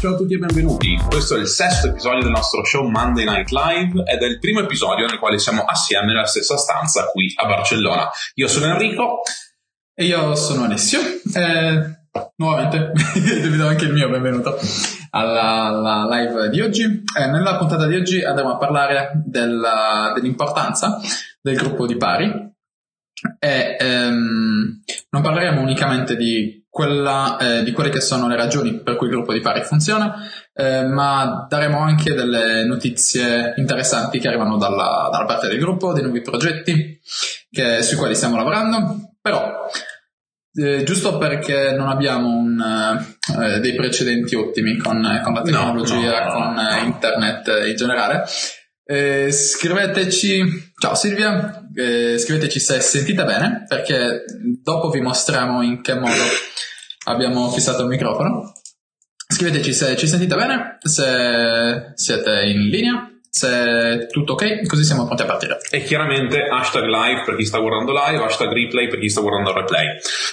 Ciao a tutti e benvenuti. Questo è il sesto episodio del nostro show Monday Night Live ed è il primo episodio nel quale siamo assieme nella stessa stanza qui a Barcellona. Io sono Enrico e io sono Alessio. Eh, nuovamente vi do anche il mio benvenuto alla, alla live di oggi. Eh, nella puntata di oggi andremo a parlare della, dell'importanza del gruppo di pari e ehm, non parleremo unicamente di, quella, eh, di quelle che sono le ragioni per cui il gruppo di pari funziona, eh, ma daremo anche delle notizie interessanti che arrivano dalla, dalla parte del gruppo, dei nuovi progetti che, sui quali stiamo lavorando. Però, eh, giusto perché non abbiamo un, eh, dei precedenti ottimi con, con la tecnologia, no, no, con no. internet in generale, eh, scriveteci, ciao Silvia, eh, scriveteci se sentite bene, perché dopo vi mostriamo in che modo abbiamo fissato il microfono. Scriveteci se ci sentite bene, se siete in linea, se è tutto ok, così siamo pronti a partire. E chiaramente hashtag live per chi sta guardando live, hashtag replay per chi sta guardando replay.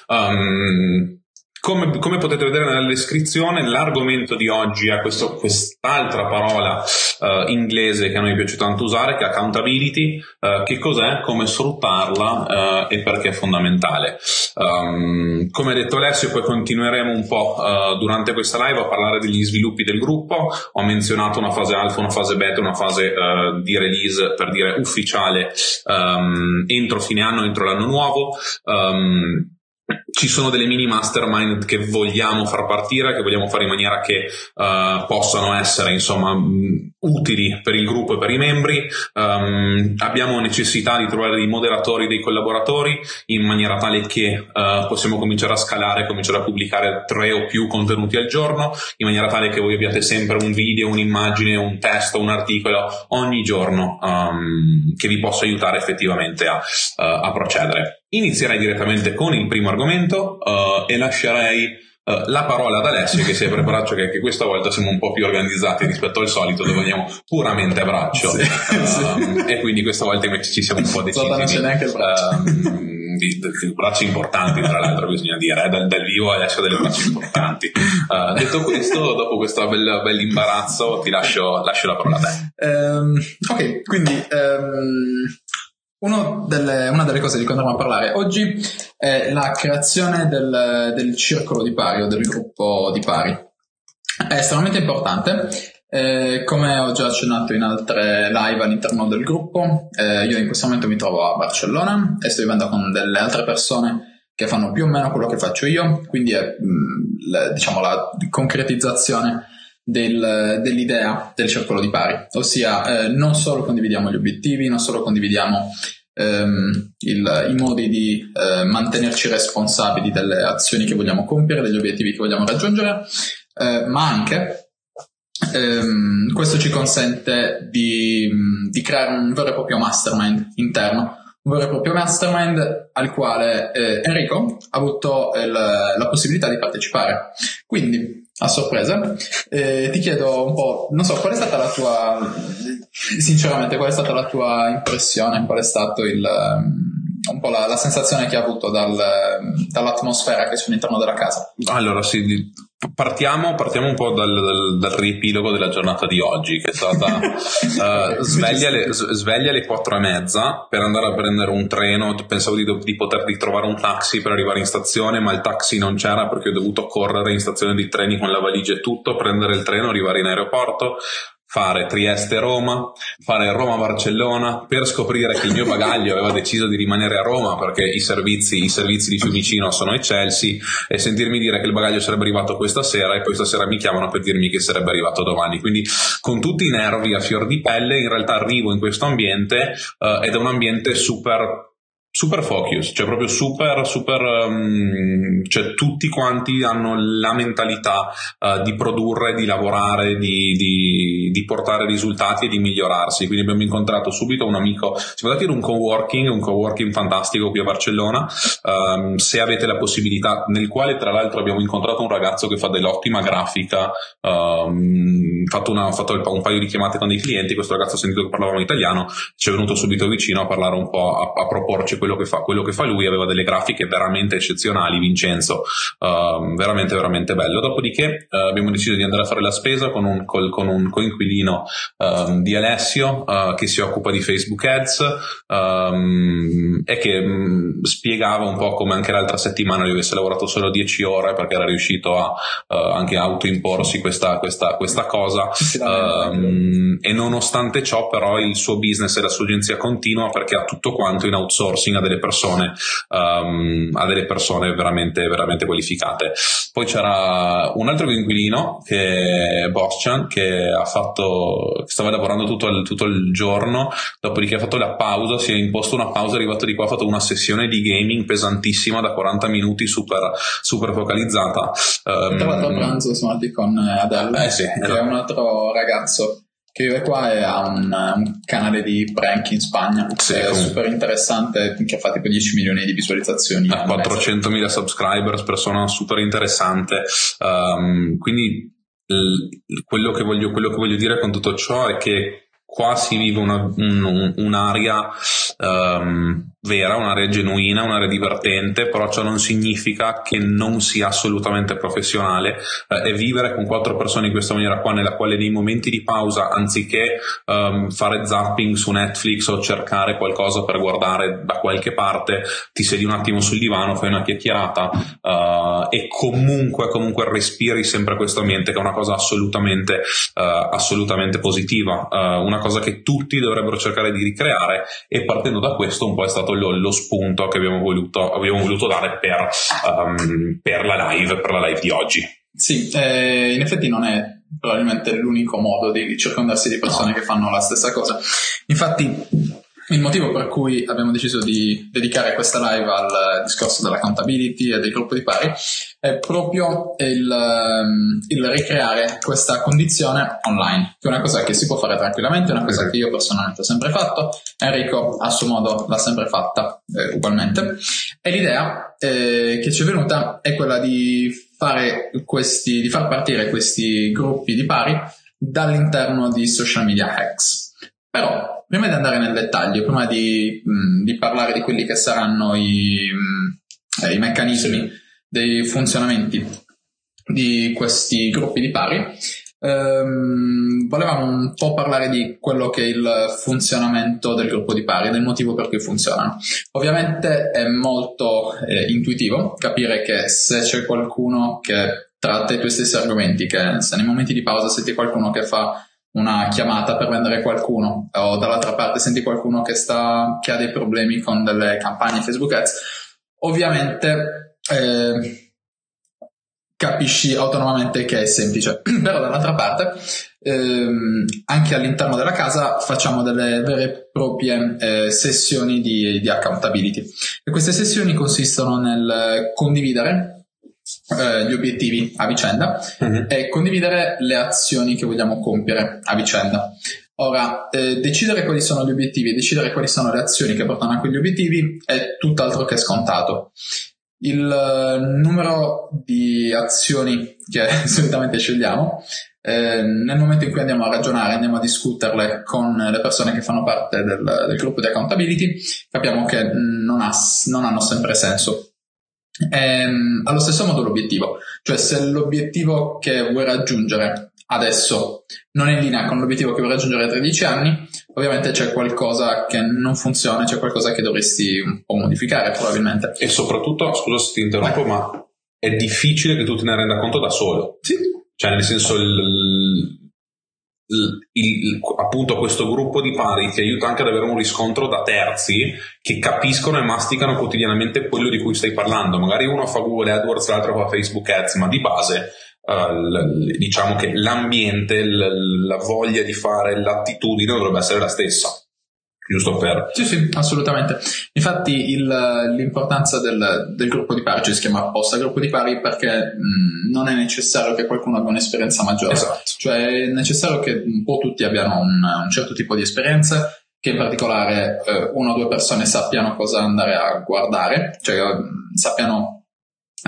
Um, come, come, potete vedere nella descrizione, l'argomento di oggi è questo, quest'altra parola uh, inglese che a noi piaciuto tanto usare, che è accountability. Uh, che cos'è, come sfruttarla uh, e perché è fondamentale. Um, come ha detto Alessio, poi continueremo un po' durante questa live a parlare degli sviluppi del gruppo. Ho menzionato una fase alfa, una fase beta, una fase di release per dire ufficiale um, entro fine anno, entro l'anno nuovo. Um, ci sono delle mini mastermind che vogliamo far partire, che vogliamo fare in maniera che uh, possano essere insomma utili per il gruppo e per i membri. Um, abbiamo necessità di trovare dei moderatori, dei collaboratori in maniera tale che uh, possiamo cominciare a scalare, cominciare a pubblicare tre o più contenuti al giorno, in maniera tale che voi abbiate sempre un video, un'immagine, un testo, un articolo ogni giorno um, che vi possa aiutare effettivamente a, uh, a procedere. Inizierei direttamente con il primo argomento uh, e lascerei uh, la parola ad Alessio che si è preparato, che, che questa volta siamo un po' più organizzati rispetto al solito dove andiamo puramente a braccio sì, uh, sì. e quindi questa volta invece ci siamo un po' decisi non c'è neanche il braccio. Di, di, di, braccia importanti tra l'altro bisogna dire eh, dal, dal, vivo adesso delle braccia importanti uh, detto questo dopo questo bel, bel imbarazzo ti lascio, lascio, la parola a te um, ok quindi um, delle, una delle cose di cui andremo a parlare oggi è la creazione del, del circolo di pari o del gruppo di pari. È estremamente importante. Eh, come ho già accennato in altre live all'interno del gruppo, eh, io in questo momento mi trovo a Barcellona e sto vivendo con delle altre persone che fanno più o meno quello che faccio io, quindi è mh, mm, la, diciamo, la concretizzazione del, dell'idea del circolo di pari, ossia eh, non solo condividiamo gli obiettivi, non solo condividiamo ehm, il, i modi di eh, mantenerci responsabili delle azioni che vogliamo compiere, degli obiettivi che vogliamo raggiungere, eh, ma anche ehm, questo ci consente di, di creare un vero e proprio mastermind interno un vero e proprio mastermind al quale eh, Enrico ha avuto il, la possibilità di partecipare. Quindi a sorpresa. Eh, ti chiedo un po', non so, qual è stata la tua, sinceramente, qual è stata la tua impressione, qual è stato il, um, un po' la, la sensazione che hai avuto dal, dall'atmosfera che c'è all'interno della casa? Allora, sì, Partiamo, partiamo, un po' dal, dal, dal, riepilogo della giornata di oggi, che è stata uh, sveglia, alle, sveglia alle 4 e mezza per andare a prendere un treno. Pensavo di, di poter ritrovare un taxi per arrivare in stazione, ma il taxi non c'era perché ho dovuto correre in stazione di treni con la valigia e tutto, prendere il treno, arrivare in aeroporto, fare Trieste-Roma, fare Roma-Barcellona per scoprire che il mio bagaglio aveva deciso di rimanere a Roma perché i servizi, i servizi di Fiumicino sono eccelsi e sentirmi dire che il bagaglio sarebbe arrivato questa sera e poi stasera mi chiamano per dirmi che sarebbe arrivato domani. Quindi con tutti i nervi a fior di pelle in realtà arrivo in questo ambiente uh, ed è un ambiente super super focus, cioè proprio super, super, um, cioè tutti quanti hanno la mentalità uh, di produrre, di lavorare, di, di, di, portare risultati e di migliorarsi. Quindi abbiamo incontrato subito un amico, siamo andati in un coworking, un coworking fantastico qui a Barcellona, um, se avete la possibilità, nel quale tra l'altro abbiamo incontrato un ragazzo che fa dell'ottima grafica, um, fatto, una, fatto un paio di chiamate con dei clienti, questo ragazzo ha sentito che parlavamo italiano, ci è venuto subito vicino a parlare un po', a, a proporci quello che, fa, quello che fa lui, aveva delle grafiche veramente eccezionali, Vincenzo, uh, veramente veramente bello. Dopodiché uh, abbiamo deciso di andare a fare la spesa con un, col, con un coinquilino uh, di Alessio uh, che si occupa di Facebook Ads um, e che um, spiegava un po' come anche l'altra settimana lui avesse lavorato solo 10 ore perché era riuscito a uh, anche autoimporsi questa, questa, questa cosa. Um, e nonostante ciò però il suo business e la sua agenzia continua perché ha tutto quanto in outsourcing a delle persone, um, a delle persone veramente, veramente qualificate. Poi c'era un altro inquilino che è Boschan che ha fatto, stava lavorando tutto il, tutto il giorno, dopodiché ha fatto la pausa, si è imposto una pausa, è arrivato di qua, ha fatto una sessione di gaming pesantissima da 40 minuti, super, super focalizzata. Um, Tra l'altro a pranzo siamo andati con Adele, eh sì, che è un altro ragazzo che vive qua e ha un, un, canale di prank in Spagna. Sì, è comunque. super interessante che fa tipo 10 milioni di visualizzazioni. Ha 400.000 subscribers persona super interessante. Um, quindi l- quello, che voglio, quello che voglio dire con tutto ciò è che qua si vive una, un, un'area um, vera, un'area genuina, un'area divertente, però ciò non significa che non sia assolutamente professionale eh, e vivere con quattro persone in questa maniera qua, nella quale nei momenti di pausa, anziché um, fare zapping su Netflix o cercare qualcosa per guardare da qualche parte, ti siedi un attimo sul divano, fai una chiacchierata uh, e comunque, comunque respiri sempre questo ambiente che è una cosa assolutamente, uh, assolutamente positiva, uh, una cosa che tutti dovrebbero cercare di ricreare e partendo da questo un po' è stato lo, lo spunto che abbiamo voluto, abbiamo voluto dare per, um, per, la live, per la live di oggi. Sì, eh, in effetti non è probabilmente l'unico modo di circondarsi di persone che fanno la stessa cosa. Infatti, il motivo per cui abbiamo deciso di dedicare questa live al discorso dell'accountability e del gruppo di pari è proprio il, ehm, il, ricreare questa condizione online, che è una cosa che si può fare tranquillamente, una cosa che io personalmente ho sempre fatto, Enrico a suo modo l'ha sempre fatta eh, ugualmente, e l'idea eh, che ci è venuta è quella di questi, di far partire questi gruppi di pari dall'interno di social media hacks. Però, prima di andare nel dettaglio, prima di, mm, di parlare di quelli che saranno i, mm, i meccanismi dei funzionamenti di questi gruppi di pari, ehm, volevamo un po' parlare di quello che è il funzionamento del gruppo di pari, del motivo per cui funzionano. Ovviamente è molto eh, intuitivo capire che se c'è qualcuno che tratta i tuoi stessi argomenti, che se nei momenti di pausa senti qualcuno che fa una chiamata per vendere qualcuno o dall'altra parte senti qualcuno che, sta, che ha dei problemi con delle campagne Facebook Ads, ovviamente eh, capisci autonomamente che è semplice. Però dall'altra parte ehm, anche all'interno della casa facciamo delle vere e proprie eh, sessioni di, di accountability e queste sessioni consistono nel condividere eh, gli obiettivi a vicenda uh-huh. e condividere le azioni che vogliamo compiere a vicenda. Ora, eh, decidere quali sono gli obiettivi e decidere quali sono le azioni che portano a quegli obiettivi è tutt'altro che scontato. Il uh, numero di azioni che solitamente scegliamo, eh, nel momento in cui andiamo a ragionare, andiamo a discuterle con le persone che fanno parte del, del gruppo di accountability, capiamo che non, ha, non hanno sempre senso ehm, allo stesso modo l'obiettivo, cioè se l'obiettivo che vuoi raggiungere adesso non è in linea con l'obiettivo che vuoi raggiungere tra 13 anni, ovviamente c'è qualcosa che non funziona, c'è qualcosa che dovresti un po' modificare probabilmente. E soprattutto, scusa se ti interrompo, Beh. ma è difficile che tu te ne renda conto da solo. Sì. Cioè, nel senso, il, il, appunto questo gruppo di pari ti aiuta anche ad avere un riscontro da terzi che capiscono e masticano quotidianamente quello di cui stai parlando. Magari uno fa Google AdWords, l'altro fa Facebook Ads, ma di base uh, diciamo che l'ambiente, l, la voglia di fare, l'attitudine dovrebbe essere la stessa. Giusto per... Sì, sì, assolutamente. Infatti il, l'importanza del, del, gruppo di pari, cioè si chiama apposta gruppo di pari perché mh, non è necessario che qualcuno abbia un'esperienza maggiore. Esatto. Cioè è necessario che un po' tutti abbiano un, un certo tipo di esperienza, che in particolare eh, una o due persone sappiano cosa andare a guardare, cioè sappiano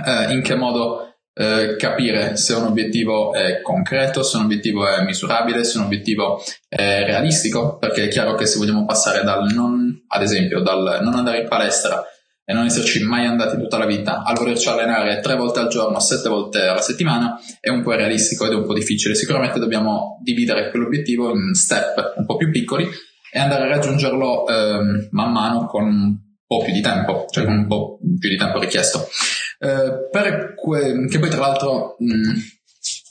eh, in che modo eh, capire se un obiettivo è concreto, se un obiettivo è misurabile, se un obiettivo è realistico, perché è chiaro che se vogliamo passare dal non, ad esempio, dal non andare in palestra e non esserci mai andati tutta la vita al volerci allenare tre volte al giorno, sette volte alla settimana, è un po' realistico ed è un po' difficile. Sicuramente dobbiamo dividere quell'obiettivo in step un po' più piccoli e andare a raggiungerlo ehm, man mano con un po' più di tempo, cioè con un po' più di tempo richiesto. Eh, per que- che poi tra l'altro, mh,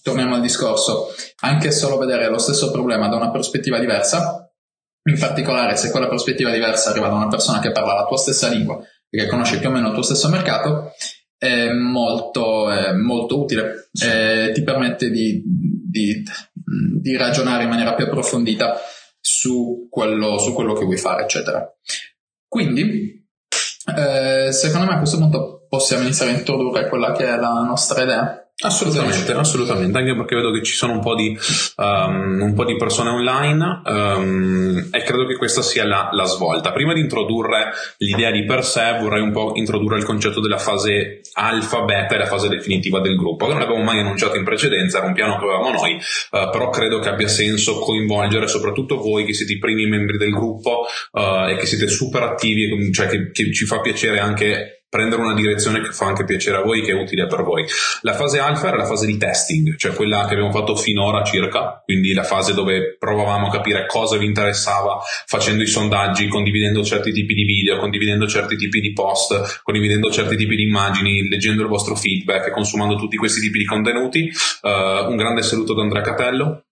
torniamo al discorso, anche solo vedere lo stesso problema da una prospettiva diversa, in particolare se quella prospettiva diversa arriva da una persona che parla la tua stessa lingua e che conosce più o meno il tuo stesso mercato, è molto, è molto utile, eh, ti permette di, di, di, ragionare in maniera più approfondita su quello, su quello che vuoi fare, eccetera. Quindi, eh, secondo me a questo punto possiamo iniziare a introdurre quella che è la nostra idea. Assolutamente, assolutamente, anche perché vedo che ci sono un po' di, um, un po di persone online um, e credo che questa sia la, la, svolta. Prima di introdurre l'idea di per sé vorrei un po' introdurre il concetto della fase alfa, beta e la fase definitiva del gruppo, che non abbiamo mai annunciato in precedenza, era un piano che avevamo noi, uh, però credo che abbia senso coinvolgere soprattutto voi che siete i primi membri del gruppo uh, e che siete super attivi, cioè che, che ci fa piacere anche prendere una direzione che fa anche piacere a voi, che è utile per voi. La fase alfa era la fase di testing, cioè quella che abbiamo fatto finora circa, quindi la fase dove provavamo a capire cosa vi interessava facendo i sondaggi, condividendo certi tipi di video, condividendo certi tipi di post, condividendo certi tipi di immagini, leggendo il vostro feedback e consumando tutti questi tipi di contenuti. Uh, un grande saluto da Andrea Catello.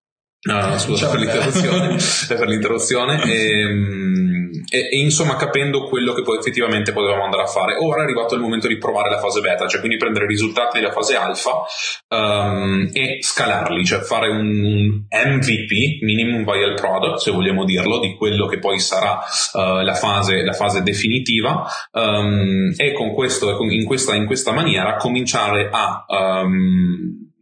Uh, scusa per l'interruzione, per l'interruzione. E, ehm, e, e, insomma capendo quello che poi effettivamente potevamo andare a fare. Ora è arrivato il momento di provare la fase beta, cioè quindi prendere i risultati della fase alfa um, e scalarli, cioè fare un, MVP, minimum viable product, se vogliamo dirlo, di quello che poi sarà uh, la, fase, la, fase, definitiva um, e con questo, in questa, in questa maniera cominciare a um,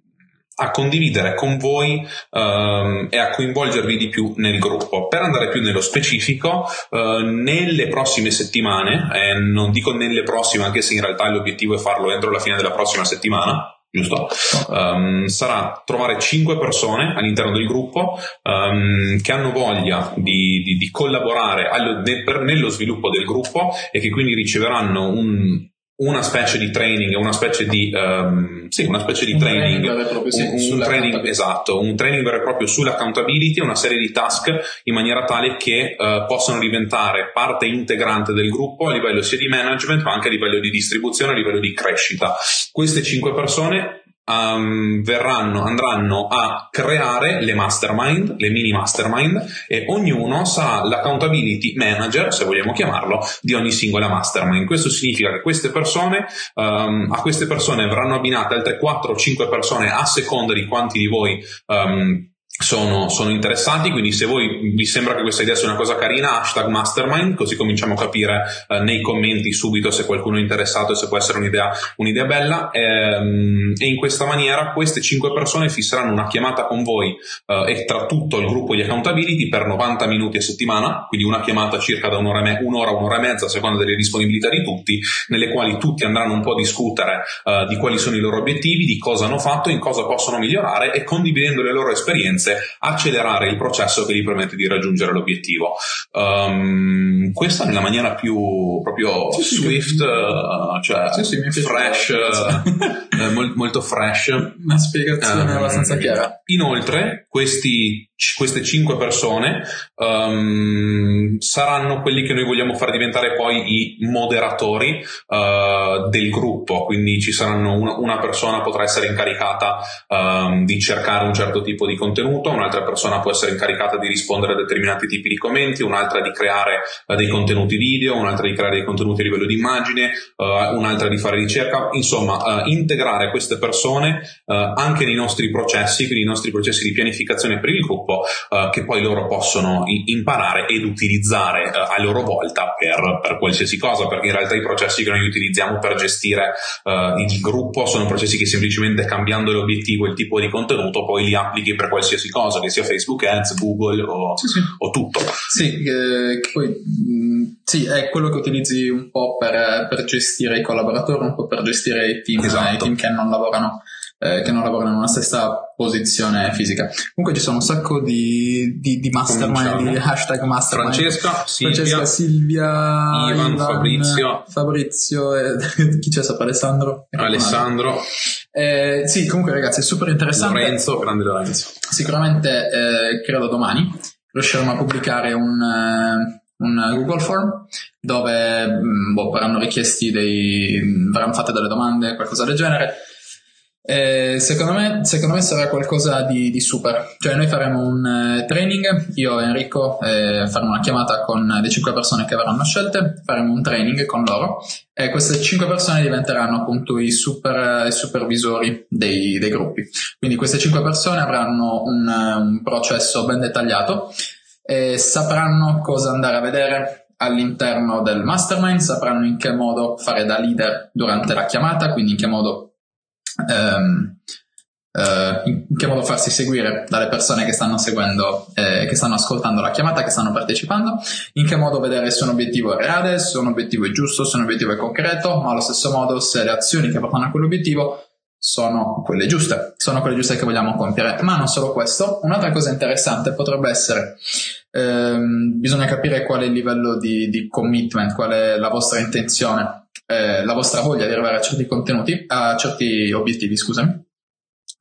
a condividere con voi um, e a coinvolgervi di più nel gruppo. Per andare più nello specifico, uh, nelle prossime settimane, e non dico nelle prossime anche se in realtà l'obiettivo è farlo entro la fine della prossima settimana, giusto? Um, sarà trovare 5 persone all'interno del gruppo um, che hanno voglia di, di, di collaborare allo, ne, per, nello sviluppo del gruppo e che quindi riceveranno un, una specie di training, una specie di, um, sì, una specie di un training, training proprio, sì, un, un training esatto, un training vero e proprio sull'accountability, una serie di task in maniera tale che uh, possano diventare parte integrante del gruppo a livello sia di management ma anche a livello di distribuzione, a livello di crescita. Queste cinque persone um, verranno, andranno a creare le mastermind, le mini mastermind, e ognuno sarà l'accountability manager, se vogliamo chiamarlo, di ogni singola mastermind. Questo significa che queste persone, um, a queste persone verranno abbinate altre 4 o 5 persone a seconda di quanti di voi um, sono, sono, interessati, quindi se voi vi sembra che questa idea sia una cosa carina, hashtag mastermind, così cominciamo a capire eh, nei commenti subito se qualcuno è interessato e se può essere un'idea, un'idea bella. E, ehm, e, in questa maniera queste 5 persone fisseranno una chiamata con voi eh, e tra tutto il gruppo di accountability per 90 minuti a settimana, quindi una chiamata circa da un'ora, me- un'ora, un'ora e mezza a seconda delle disponibilità di tutti, nelle quali tutti andranno un po' a discutere eh, di quali sono i loro obiettivi, di cosa hanno fatto, in cosa possono migliorare e condividendo le loro esperienze accelerare il processo che gli permette di raggiungere l'obiettivo. Um, questa nella maniera più proprio sì, swift, sì. Uh, cioè sì, fresh, uh, molto fresh. Una spiegazione um, abbastanza chiara. Inoltre, questi queste cinque persone um, saranno quelli che noi vogliamo far diventare poi i moderatori uh, del gruppo, quindi ci saranno una, una persona potrà essere incaricata um, di cercare un certo tipo di contenuto, un'altra persona può essere incaricata di rispondere a determinati tipi di commenti, un'altra di creare uh, dei contenuti video, un'altra di creare dei contenuti a livello di immagine, uh, un'altra di fare ricerca, insomma integrare queste persone anche nei nostri processi, quindi i nostri processi di pianificazione per il gruppo gruppo uh, che poi loro possono i- imparare ed utilizzare uh, a loro volta per, per, qualsiasi cosa, perché in realtà i processi che noi utilizziamo per gestire uh, il gruppo sono processi che semplicemente cambiando l'obiettivo e il tipo di contenuto poi li applichi per qualsiasi cosa, che sia Facebook Ads, Google o, sì, sì. o tutto. Sì, eh, poi, mm, sì, è quello che utilizzi un po' per, per, gestire i collaboratori, un po' per gestire i team, esatto. i team che non lavorano eh, che non lavorano una stessa posizione fisica. Comunque ci sono un sacco di, di, di mastermind, di hashtag mastermind. Francesca, Silvia, Francesca, Silvia Ivan, Ivan Fabrizio. Fabrizio e chi c'è sopra Alessandro? Alessandro. Eh, sì, comunque ragazzi è super interessante. Lorenzo, grande Lorenzo. Sicuramente eh, credo domani riusciremo a pubblicare un, uh, un Google Form dove mm, boh, verranno richiesti dei verranno fatte delle domande, qualcosa del genere eh, secondo, me, secondo, me, sarà qualcosa di, di, super. Cioè, noi faremo un uh, training, io e Enrico eh, faremo una chiamata con le 5 persone che verranno scelte, faremo un training con loro e queste 5 persone diventeranno appunto i, super, i supervisori dei, dei, gruppi. Quindi queste 5 persone avranno un, un processo ben dettagliato e sapranno cosa andare a vedere all'interno del mastermind, sapranno in che modo fare da leader durante la chiamata, quindi in che modo ehm, eh, in che modo farsi seguire dalle persone che stanno seguendo, eh, che stanno ascoltando la chiamata, che stanno partecipando, in che modo vedere se un obiettivo è reale, se un obiettivo è giusto, se un obiettivo è concreto, ma allo stesso modo se le azioni che portano a quell'obiettivo sono quelle giuste, sono quelle giuste che vogliamo compiere. Ma non solo questo, un'altra cosa interessante potrebbe essere, ehm, bisogna capire qual è il livello di, di commitment, qual è la vostra intenzione eh, la vostra voglia di arrivare a certi contenuti, a certi obiettivi, scusami.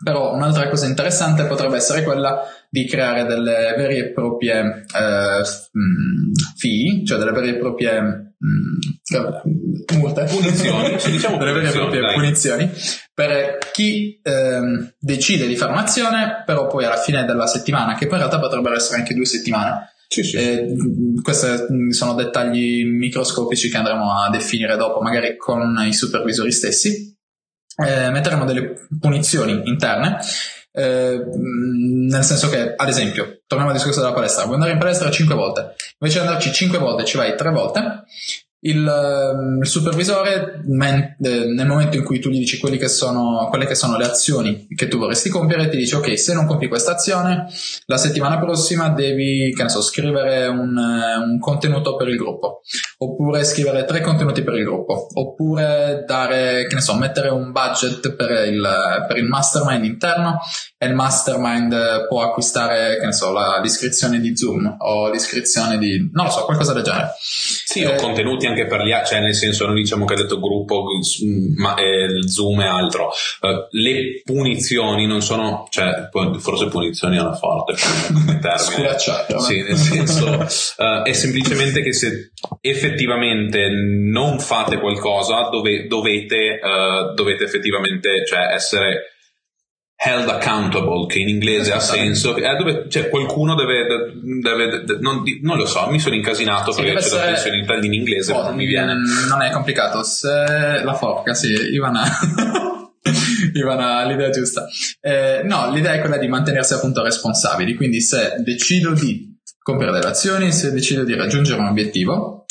Però un'altra cosa interessante potrebbe essere quella di creare delle vere e proprie eh, mm, fee, cioè delle vere e proprie mm, multe, punizioni, diciamo delle vere e proprie dai. punizioni per chi eh, decide di fare un'azione, però poi alla fine della settimana, che poi in realtà potrebbero essere anche due settimane, sì, sì. Eh, questi sono dettagli microscopici che andremo a definire dopo, magari con i supervisori stessi. Eh, metteremo delle punizioni interne, eh, nel senso che, ad esempio, torniamo al discorso della palestra, vuoi andare in palestra 5 volte, invece di andarci 5 volte ci vai 3 volte, il, ehm, il supervisore, men, eh, nel momento in cui tu gli dici che sono, quelle che sono le azioni che tu vorresti compiere, ti dice ok, se non compi questa azione, la settimana prossima devi, che ne so, scrivere un, eh, un contenuto per il gruppo, oppure scrivere tre contenuti per il gruppo, oppure dare, che ne so, mettere un budget per il, per il mastermind interno e il mastermind può acquistare, che ne so, la, l'iscrizione di Zoom o l'iscrizione di, non lo so, qualcosa del genere. Sì, eh, o contenuti anche per gli altri, cioè nel senso non diciamo che ha detto gruppo, ma eh, Zoom e altro. Uh, le punizioni non sono, cioè forse punizioni alla forte come termine. sì, nel senso uh, è semplicemente che se effettivamente non fate qualcosa dove, dovete, uh, dovete effettivamente cioè, essere held accountable, che in inglese ha senso, eh, dove, cioè qualcuno deve, deve, deve non, non, lo so, mi sono incasinato sì, perché c'è la funzionalità in inglese, oh, non mi viene. Non è complicato, se la forca, sì, Ivana. Ivana l'idea giusta. Eh, no, l'idea è quella di mantenersi appunto responsabili, quindi se decido di compiere delle azioni, se decido di raggiungere un obiettivo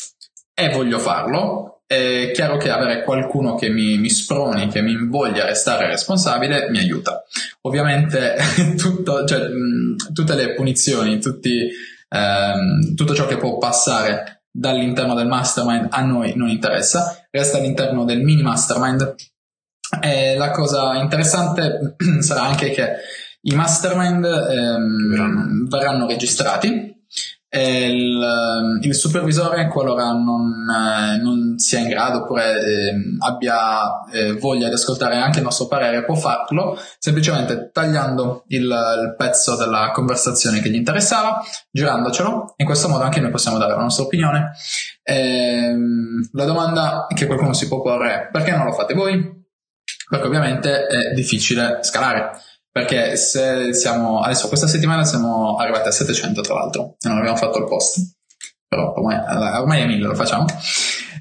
e voglio farlo, è chiaro che avere qualcuno che mi, mi sproni, che mi invoglia a restare responsabile, mi aiuta. Ovviamente tutto, cioè, tutte le punizioni, tutti, ehm, tutto ciò che può passare dall'interno del mastermind a noi non interessa, resta all'interno del mini mastermind. E la cosa interessante sarà anche che i mastermind ehm, verranno registrati il, ehm, il, supervisore, qualora non, eh, non, sia in grado oppure eh, abbia eh, voglia di ascoltare anche il nostro parere, può farlo semplicemente tagliando il, il, pezzo della conversazione che gli interessava, girandocelo. In questo modo anche noi possiamo dare la nostra opinione. Ehm, la domanda che qualcuno si può porre è perché non lo fate voi? Perché ovviamente è difficile scalare perché se siamo, adesso questa settimana siamo arrivati a 700 tra l'altro e non abbiamo fatto il post, però ormai, ormai è 1000 lo facciamo.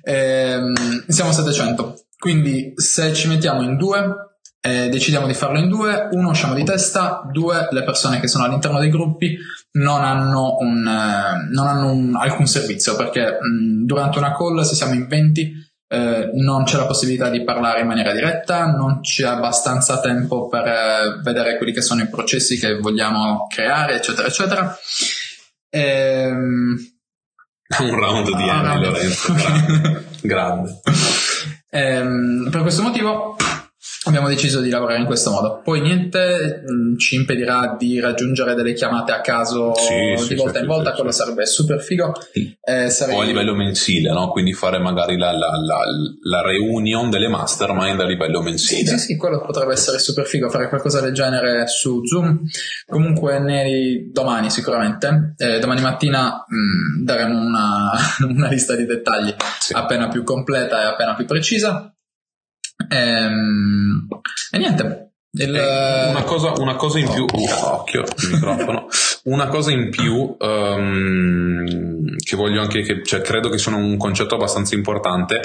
Ehm, siamo a 700, quindi se ci mettiamo in due eh, decidiamo di farlo in due, uno usciamo di testa, due le persone che sono all'interno dei gruppi non hanno, un, eh, non hanno un, alcun servizio perché mh, durante una call se siamo in 20 eh, non c'è la possibilità di parlare in maniera diretta, non c'è abbastanza tempo per eh, vedere quelli che sono i processi che vogliamo creare, eccetera, eccetera. Ehm... Un round di anni, Lorenzo, grande. grande. Ehm, per questo motivo abbiamo deciso di lavorare in questo modo. Poi niente mh, mm, ci impedirà di raggiungere delle chiamate a caso sì, di sì, volta sì, in volta, quello sarebbe super figo. Eh, sarei... O a livello mensile, no? quindi fare magari la, la, la, la, reunion delle mastermind a livello mensile. Sì, sì, quello potrebbe essere super figo, fare qualcosa del genere su Zoom. Comunque nei, domani sicuramente, eh, domani mattina mh, mm, daremo una, una, lista di dettagli appena più completa e appena più precisa. Ehm, e niente. Il... Una, cosa, una, cosa, in più, uh, occhio, il microfono. una cosa in più um, che voglio anche, che, cioè, credo che sia un concetto abbastanza importante.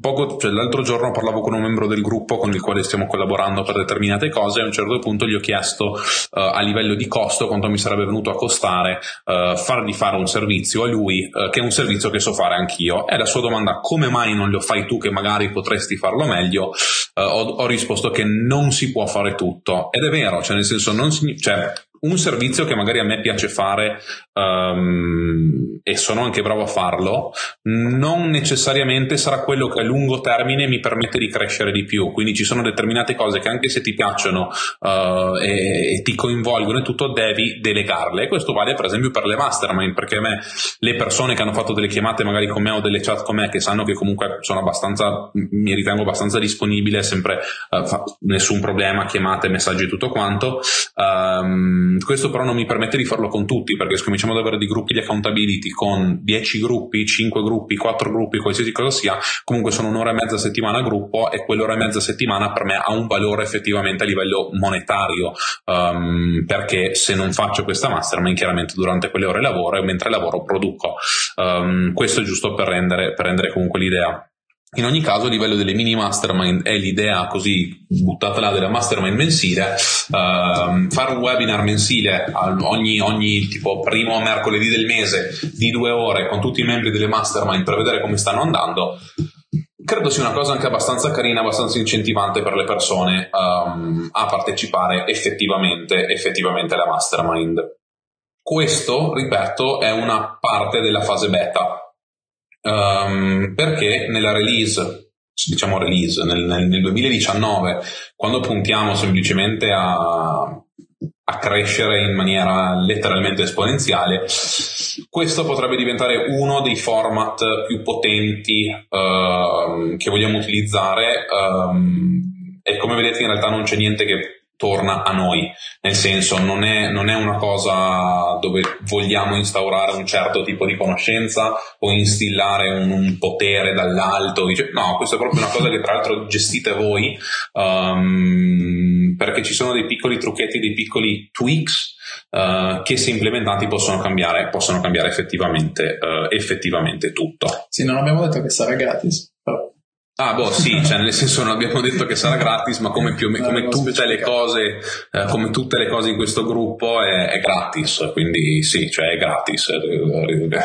Poco, cioè, l'altro giorno parlavo con un membro del gruppo con il quale stiamo collaborando per determinate cose. E a un certo punto gli ho chiesto uh, a livello di costo quanto mi sarebbe venuto a costare uh, fargli fare un servizio a lui uh, che è un servizio che so fare anch'io. E la sua domanda come mai non lo fai tu che magari potresti farlo meglio? Ho, ho, risposto che non si può fare tutto. Ed è vero cioè nel senso non cioè, un servizio che magari a me piace fare um, e sono anche bravo a farlo, non necessariamente sarà quello che a lungo termine mi permette di crescere di più. Quindi ci sono determinate cose che anche se ti piacciono uh, e, e, ti coinvolgono e tutto, devi delegarle. E questo vale per esempio per le mastermind, perché a me le persone che hanno fatto delle chiamate magari con me o delle chat con me, che sanno che comunque sono abbastanza, mi ritengo abbastanza disponibile, sempre uh, fa, nessun problema, chiamate, messaggi e tutto quanto. Um, questo però non mi permette di farlo con tutti perché se cominciamo ad avere dei gruppi di accountability con 10 gruppi, 5 gruppi, 4 gruppi, qualsiasi cosa sia, comunque sono un'ora e mezza settimana gruppo e quell'ora e mezza settimana per me ha un valore effettivamente a livello monetario um, perché se non faccio questa mastermind chiaramente durante quelle ore lavoro e mentre lavoro produco. Um, questo è giusto per rendere, per rendere comunque l'idea. In ogni caso, a livello delle mini mastermind è l'idea così buttata là della mastermind mensile, uh, fare un webinar mensile ogni, ogni tipo primo mercoledì del mese di due ore con tutti i membri delle mastermind per vedere come stanno andando. Credo sia una cosa anche abbastanza carina, abbastanza incentivante per le persone um, a partecipare effettivamente, effettivamente alla mastermind. Questo, ripeto, è una parte della fase beta um, perché nella release, diciamo release, nel, nel, nel 2019, quando puntiamo semplicemente a, a crescere in maniera letteralmente esponenziale, questo potrebbe diventare uno dei format più potenti uh, che vogliamo utilizzare um, e come vedete in realtà non c'è niente che torna a noi, nel senso non è, non è, una cosa dove vogliamo instaurare un certo tipo di conoscenza o instillare un, un potere dall'alto, no, questa è proprio una cosa che tra l'altro gestite voi um, perché ci sono dei piccoli trucchetti, dei piccoli tweaks Uh, che se implementati possono cambiare, possono cambiare effettivamente, uh, effettivamente tutto. Sì, non abbiamo detto che sarà gratis, però. Ah, boh, sì, cioè nel senso non abbiamo detto che sarà gratis, ma come, più, come tutte le cose, eh, come tutte le cose in questo gruppo è, è, gratis, quindi sì, cioè è gratis,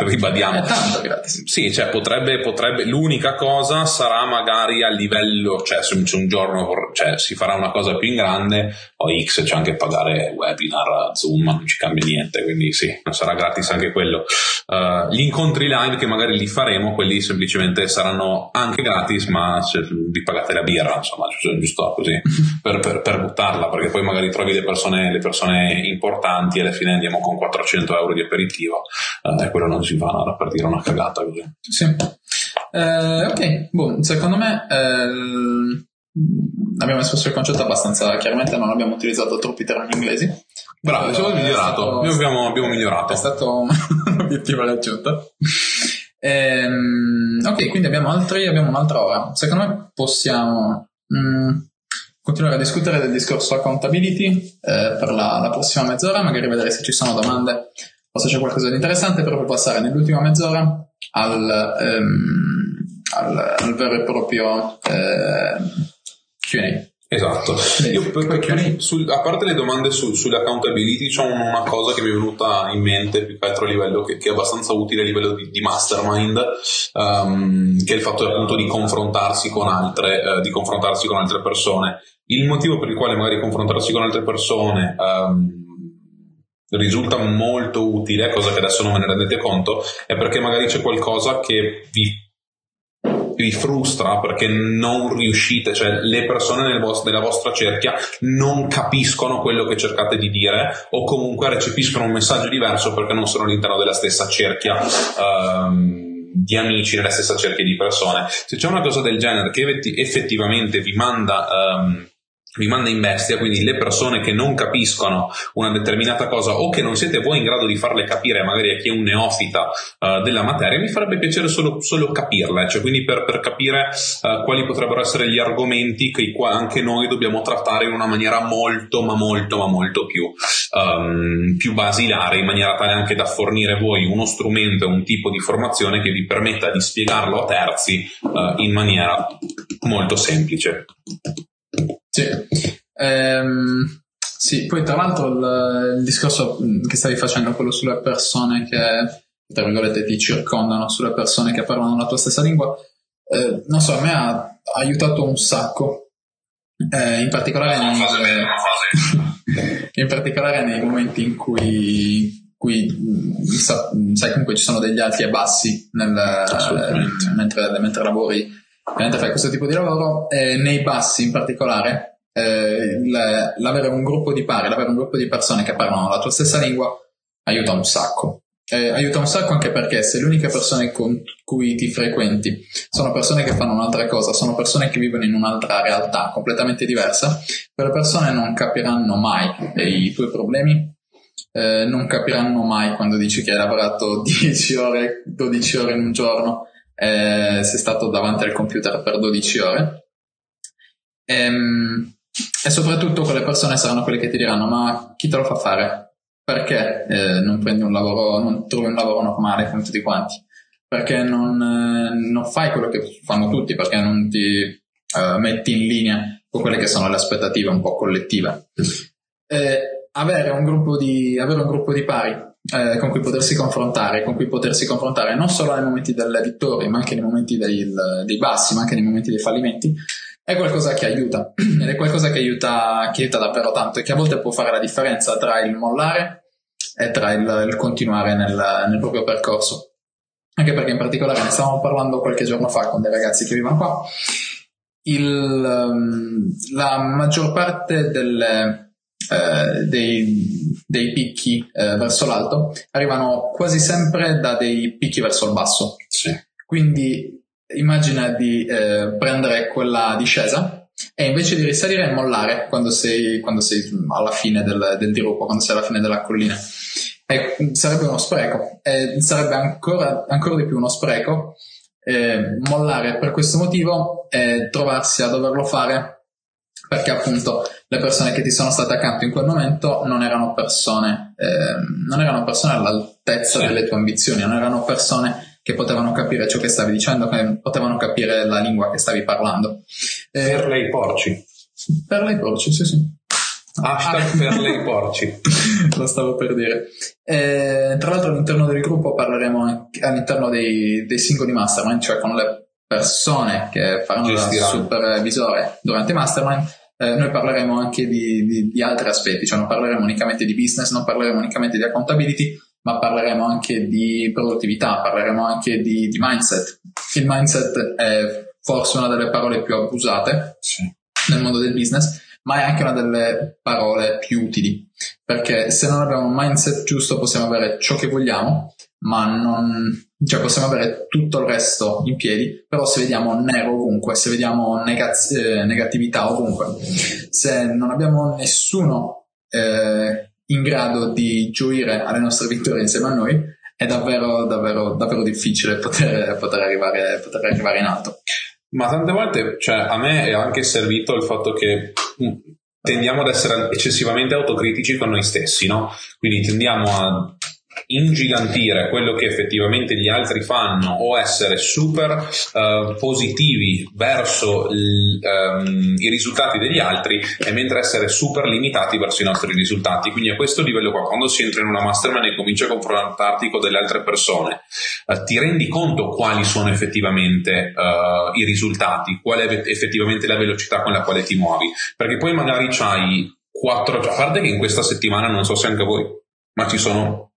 ribadiamo. È tanto gratis. Sì, cioè potrebbe, potrebbe, l'unica cosa sarà magari a livello, cioè se un giorno cioè, si farà una cosa più in grande, o X c'è anche pagare webinar, Zoom, non ci cambia niente, quindi sì, non sarà gratis anche quello. Uh, gli incontri live che magari li faremo, quelli semplicemente saranno anche gratis, ma ma se vi pagate la birra, insomma, giusto così, per, per, per, buttarla, perché poi magari trovi le persone, le persone, importanti e alla fine andiamo con 400 euro di aperitivo eh, e quello non si fa, no, per dire una cagata così. Sì. Eh, ok, boh, secondo me eh, abbiamo espresso il concetto abbastanza chiaramente, non abbiamo utilizzato troppi termini inglesi. Bravo, siamo migliorato, stato, abbiamo, abbiamo migliorato. È stato un obiettivo raggiunto. Ehm, ok, quindi abbiamo, altri, abbiamo un'altra ora. Secondo me possiamo mh, mm, continuare a discutere del discorso accountability eh, per la, la, prossima mezz'ora, magari vedere se ci sono domande o se c'è qualcosa di interessante, poi passare nell'ultima mezz'ora al, ehm, al, al vero e proprio eh, QA. Esatto. Io, per, per, sul, a parte le domande su, sulle accountability, c'è una cosa che mi è venuta in mente più che altro a livello che, che è abbastanza utile a livello di, di mastermind, um, che è il fatto appunto di confrontarsi con altre, uh, di confrontarsi con altre persone. Il motivo per il quale magari confrontarsi con altre persone um, risulta molto utile, cosa che adesso non ve ne rendete conto, è perché magari c'è qualcosa che vi vi frustra perché non riuscite, cioè le persone vostro, della vostra cerchia non capiscono quello che cercate di dire o comunque recepiscono un messaggio diverso perché non sono all'interno della stessa cerchia. Um, di amici nella stessa cerchia di persone. Se c'è una cosa del genere che effettivamente vi manda um, vi manda in bestia, quindi le persone che non capiscono una determinata cosa o che non siete voi in grado di farle capire magari a chi è un neofita uh, della materia, mi farebbe piacere solo, solo capirle, cioè quindi per, per capire uh, quali potrebbero essere gli argomenti che anche noi dobbiamo trattare in una maniera molto, ma molto, ma molto più, um, più basilare, in maniera tale anche da fornire voi uno strumento e un tipo di formazione che vi permetta di spiegarlo a terzi uh, in maniera molto semplice. Sì. Ehm, sì, poi tra l'altro il, il, discorso che stavi facendo, quello sulle persone che, tra virgolette, ti circondano, sulle persone che parlano la tua stessa lingua, eh, non so, a me ha aiutato un sacco. Eh, in, particolare nei, in particolare nei momenti in cui, cui sa, sai comunque ci sono degli alti e bassi nel, mentre, mentre lavori mentre fai questo tipo di lavoro, eh, nei bassi in particolare, eh, l'avere un gruppo di pari, l'avere un gruppo di persone che parlano la tua stessa lingua aiuta un sacco. Eh, aiuta un sacco anche perché se le uniche persone con cui ti frequenti sono persone che fanno un'altra cosa, sono persone che vivono in un'altra realtà completamente diversa, quelle persone non capiranno mai i tuoi problemi, eh, non capiranno mai quando dici che hai lavorato 10 ore, 12 ore in un giorno, eh, sei stato davanti al computer per 12 ore. E, ehm, e soprattutto quelle persone saranno quelle che ti diranno: Ma chi te lo fa fare? Perché eh, non prendi un lavoro, non trovi un lavoro normale come tutti quanti? Perché non, eh, non fai quello che fanno tutti? Perché non ti eh, metti in linea con quelle che sono le aspettative un po' collettive? avere un gruppo di, avere un gruppo di pari eh, con cui potersi confrontare, con cui potersi confrontare non solo nei momenti delle vittorie, ma anche nei momenti dei, dei bassi, ma anche nei momenti dei fallimenti, è qualcosa che aiuta ed è qualcosa che aiuta, che aiuta davvero tanto e che a volte può fare la differenza tra il mollare e tra il, il continuare nel, nel, proprio percorso. Anche perché in particolare ne stavamo parlando qualche giorno fa con dei ragazzi che vivono qua. Il, um, la maggior parte delle, eh, dei, dei, picchi eh, verso l'alto arrivano quasi sempre da dei picchi verso il basso. Sì. Quindi immagina di eh, prendere quella discesa e invece di risalire e mollare quando sei, quando sei alla fine del, del dirupo, quando sei alla fine della collina. E sarebbe uno spreco, e sarebbe ancora, ancora di più uno spreco eh, mollare per questo motivo e trovarsi a doverlo fare perché appunto le persone che ti sono state accanto in quel momento non erano persone, eh, non erano persone all'altezza sì. delle tue ambizioni, non erano persone che potevano capire ciò che stavi dicendo, che potevano capire la lingua che stavi parlando. Eh, per lei porci. Per lei porci, sì sì. Hashtag ah. per lei porci. Lo stavo per dire. Eh, tra l'altro all'interno del gruppo parleremo anche, all'interno dei, dei singoli mastermind, cioè con le persone che faranno da supervisore durante mastermind, eh, noi parleremo anche di, di, di, altri aspetti, cioè non parleremo unicamente di business, non parleremo unicamente di accountability, ma parleremo anche di produttività, parleremo anche di, di mindset. Il mindset è forse una delle parole più abusate sì. nel mondo del business, ma è anche una delle parole più utili, perché se non abbiamo un mindset giusto possiamo avere ciò che vogliamo, ma non, cioè possiamo avere tutto il resto in piedi, però se vediamo nero ovunque, se vediamo negaz- eh, negatività ovunque, se non abbiamo nessuno eh, in grado di gioire alle nostre vittorie insieme a noi, è davvero, davvero, davvero difficile poter, poter, arrivare, poter arrivare in alto. Ma tante volte, cioè, a me è anche servito il fatto che mm, tendiamo ad essere eccessivamente autocritici con noi stessi, no? Quindi tendiamo a ingigantire quello che effettivamente gli altri fanno o essere super uh, positivi verso l, um, i risultati degli altri e mentre essere super limitati verso i nostri risultati. Quindi a questo livello qua, quando si entra in una mastermind e cominci a confrontarti con delle altre persone, uh, ti rendi conto quali sono effettivamente uh, i risultati, qual è effettivamente la velocità con la quale ti muovi, perché poi magari c'hai quattro, a parte che in questa settimana non so se anche voi, ma ci sono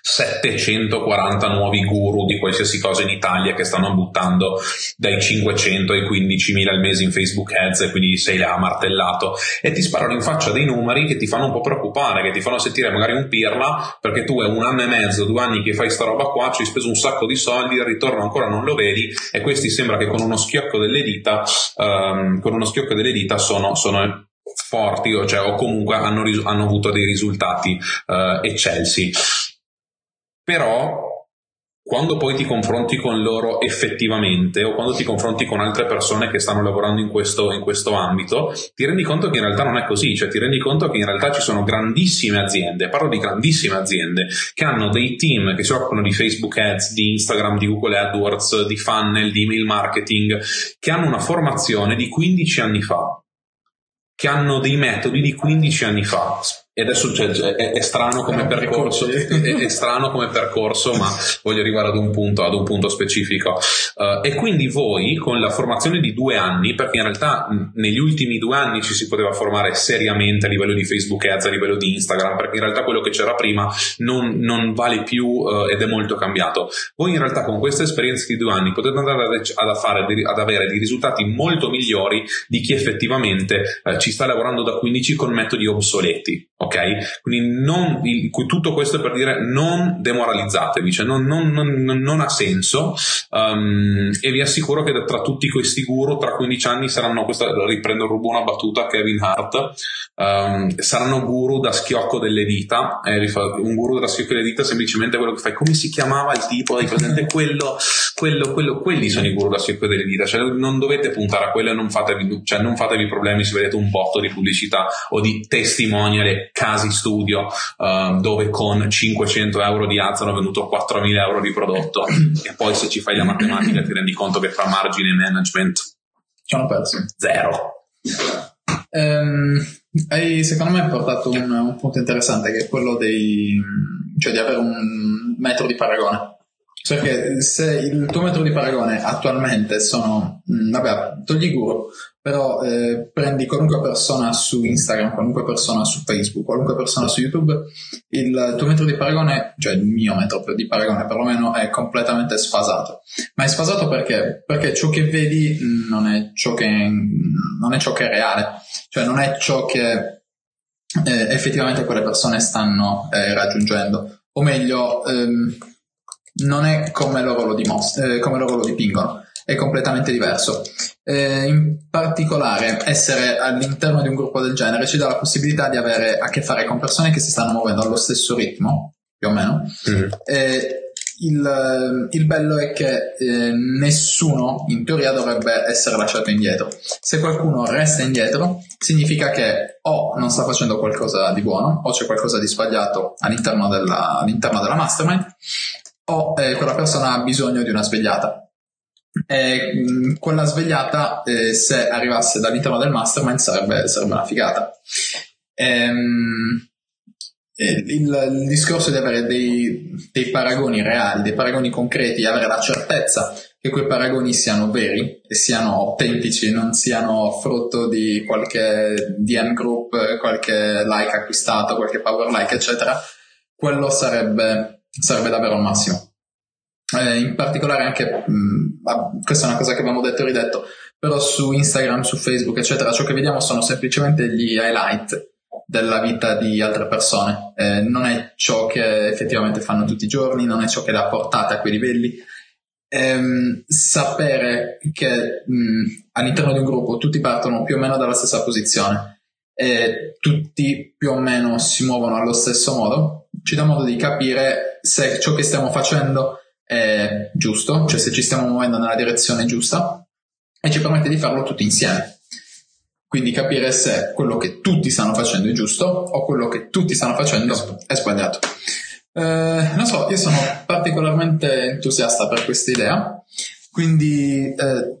740 nuovi guru di qualsiasi cosa in Italia che stanno buttando dai 500 ai 15.000 al mese in Facebook Ads e quindi sei là martellato e ti sparano in faccia dei numeri che ti fanno un po' preoccupare, che ti fanno sentire magari un pirla perché tu è un anno e mezzo, due anni che fai sta roba qua, ci hai speso un sacco di soldi, il ritorno ancora non lo vedi e questi sembra che con uno schiocco delle dita, um, con uno schiocco delle dita sono, sono forti o, cioè, o comunque hanno, hanno, avuto dei risultati uh, eccelsi però quando poi ti confronti con loro effettivamente o quando ti confronti con altre persone che stanno lavorando in questo, in questo, ambito, ti rendi conto che in realtà non è così, cioè ti rendi conto che in realtà ci sono grandissime aziende, parlo di grandissime aziende, che hanno dei team che si occupano di Facebook Ads, di Instagram, di Google AdWords, di funnel, di email marketing, che hanno una formazione di 15 anni fa, che hanno dei metodi di 15 anni fa e adesso cioè, è, è, strano come percorso, è, è, strano come percorso, ma voglio arrivare ad un punto, ad un punto specifico. Uh, e quindi voi, con la formazione di due anni, perché in realtà negli ultimi due anni ci si poteva formare seriamente a livello di Facebook Ads, a livello di Instagram, perché in realtà quello che c'era prima non, non vale più uh, ed è molto cambiato. Voi in realtà con questa esperienza di due anni potete andare ad, ad, fare, ad avere dei risultati molto migliori di chi effettivamente uh, ci sta lavorando da 15 con metodi obsoleti ok? Quindi non, tutto questo è per dire non demoralizzatevi, cioè non, non, non ha senso um, e vi assicuro che tra tutti questi guru tra 15 anni saranno, questa riprendo rubo una battuta Kevin Hart, um, saranno guru da schiocco delle dita, eh, un guru da schiocco delle dita semplicemente quello che fai, come si chiamava il tipo, hai presente quello, quello, quello, quelli sono i guru da schiocco delle dita, cioè non dovete puntare a quello e non fatevi, cioè non fatevi problemi se vedete un botto di pubblicità o di testimonial casi studio uh, dove con 500 euro di ads hanno venduto 4.000 euro di prodotto. E poi se ci fai la matematica ti rendi conto che fra margine e management ci hanno perso zero. Um, hai secondo me portato un, un, punto interessante che è quello dei cioè di avere un metro di paragone. Perché se il tuo metro di paragone attualmente sono, mm, vabbè, togli guru, però eh, prendi qualunque persona su Instagram, qualunque persona su Facebook, qualunque persona su YouTube, il tuo metro di paragone, cioè il mio metro di paragone perlomeno, è completamente sfasato. Ma è sfasato perché? Perché ciò che vedi non è ciò che, non è, ciò che è reale, cioè non è ciò che eh, effettivamente quelle persone stanno eh, raggiungendo. O meglio, ehm, non è come loro lo, dimostra, eh, come loro lo dipingono, è completamente diverso. Eh, in particolare, essere all'interno di un gruppo del genere ci dà la possibilità di avere a che fare con persone che si stanno muovendo allo stesso ritmo, più o meno. Mm. Eh, il, il, bello è che eh, nessuno in teoria dovrebbe essere lasciato indietro. Se qualcuno resta indietro, significa che o non sta facendo qualcosa di buono, o c'è qualcosa di sbagliato all'interno della, all'interno della mastermind, o eh, quella persona ha bisogno di una svegliata. E, mh, mm, quella svegliata, eh, se arrivasse dall'interno del mastermind, sarebbe, sarebbe una figata. Ehm, il, il, discorso di avere dei, dei, paragoni reali, dei paragoni concreti, avere la certezza che quei paragoni siano veri e siano autentici, non siano frutto di qualche DM group, qualche like acquistato, qualche power like, eccetera, quello sarebbe sarebbe davvero il massimo. Eh, in particolare anche, mh, mm, questa è una cosa che abbiamo detto e ridetto, però su Instagram, su Facebook, eccetera, ciò che vediamo sono semplicemente gli highlight della vita di altre persone. Eh, non è ciò che effettivamente fanno tutti i giorni, non è ciò che dà portata a quei livelli. Eh, sapere che mh, mm, all'interno di un gruppo tutti partono più o meno dalla stessa posizione e tutti più o meno si muovono allo stesso modo, ci dà modo di capire se ciò che stiamo facendo è giusto, cioè se ci stiamo muovendo nella direzione giusta e ci permette di farlo tutti insieme. Quindi capire se quello che tutti stanno facendo è giusto o quello che tutti stanno facendo è sbagliato. Eh, non so, io sono particolarmente entusiasta per questa idea, quindi... Eh...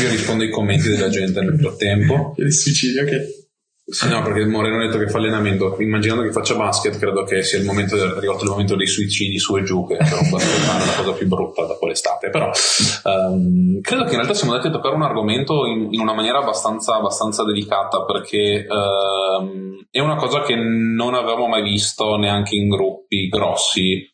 Io rispondo ai commenti della gente nel frattempo. Il suicidio che... Sì, no, perché Moreno ha detto che fa allenamento. Immaginando che faccia basket, credo che sia il momento del, arrivato il momento dei suicidi su e giù, che è la cosa più brutta dopo l'estate. Però um, credo che in realtà siamo andati a toccare un argomento in, in una maniera abbastanza, abbastanza delicata, perché um, è una cosa che non avevamo mai visto neanche in gruppi grossi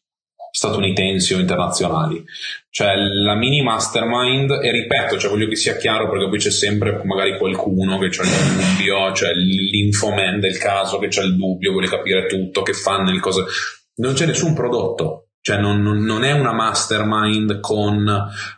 statunitensi o internazionali. Cioè la mini mastermind, e ripeto, cioè voglio che sia chiaro perché poi c'è sempre magari qualcuno che c'ha il dubbio, cioè l'infoman del caso che c'ha il dubbio, vuole capire tutto, che fanno le cose. Non c'è nessun prodotto, cioè non, non, è una mastermind con,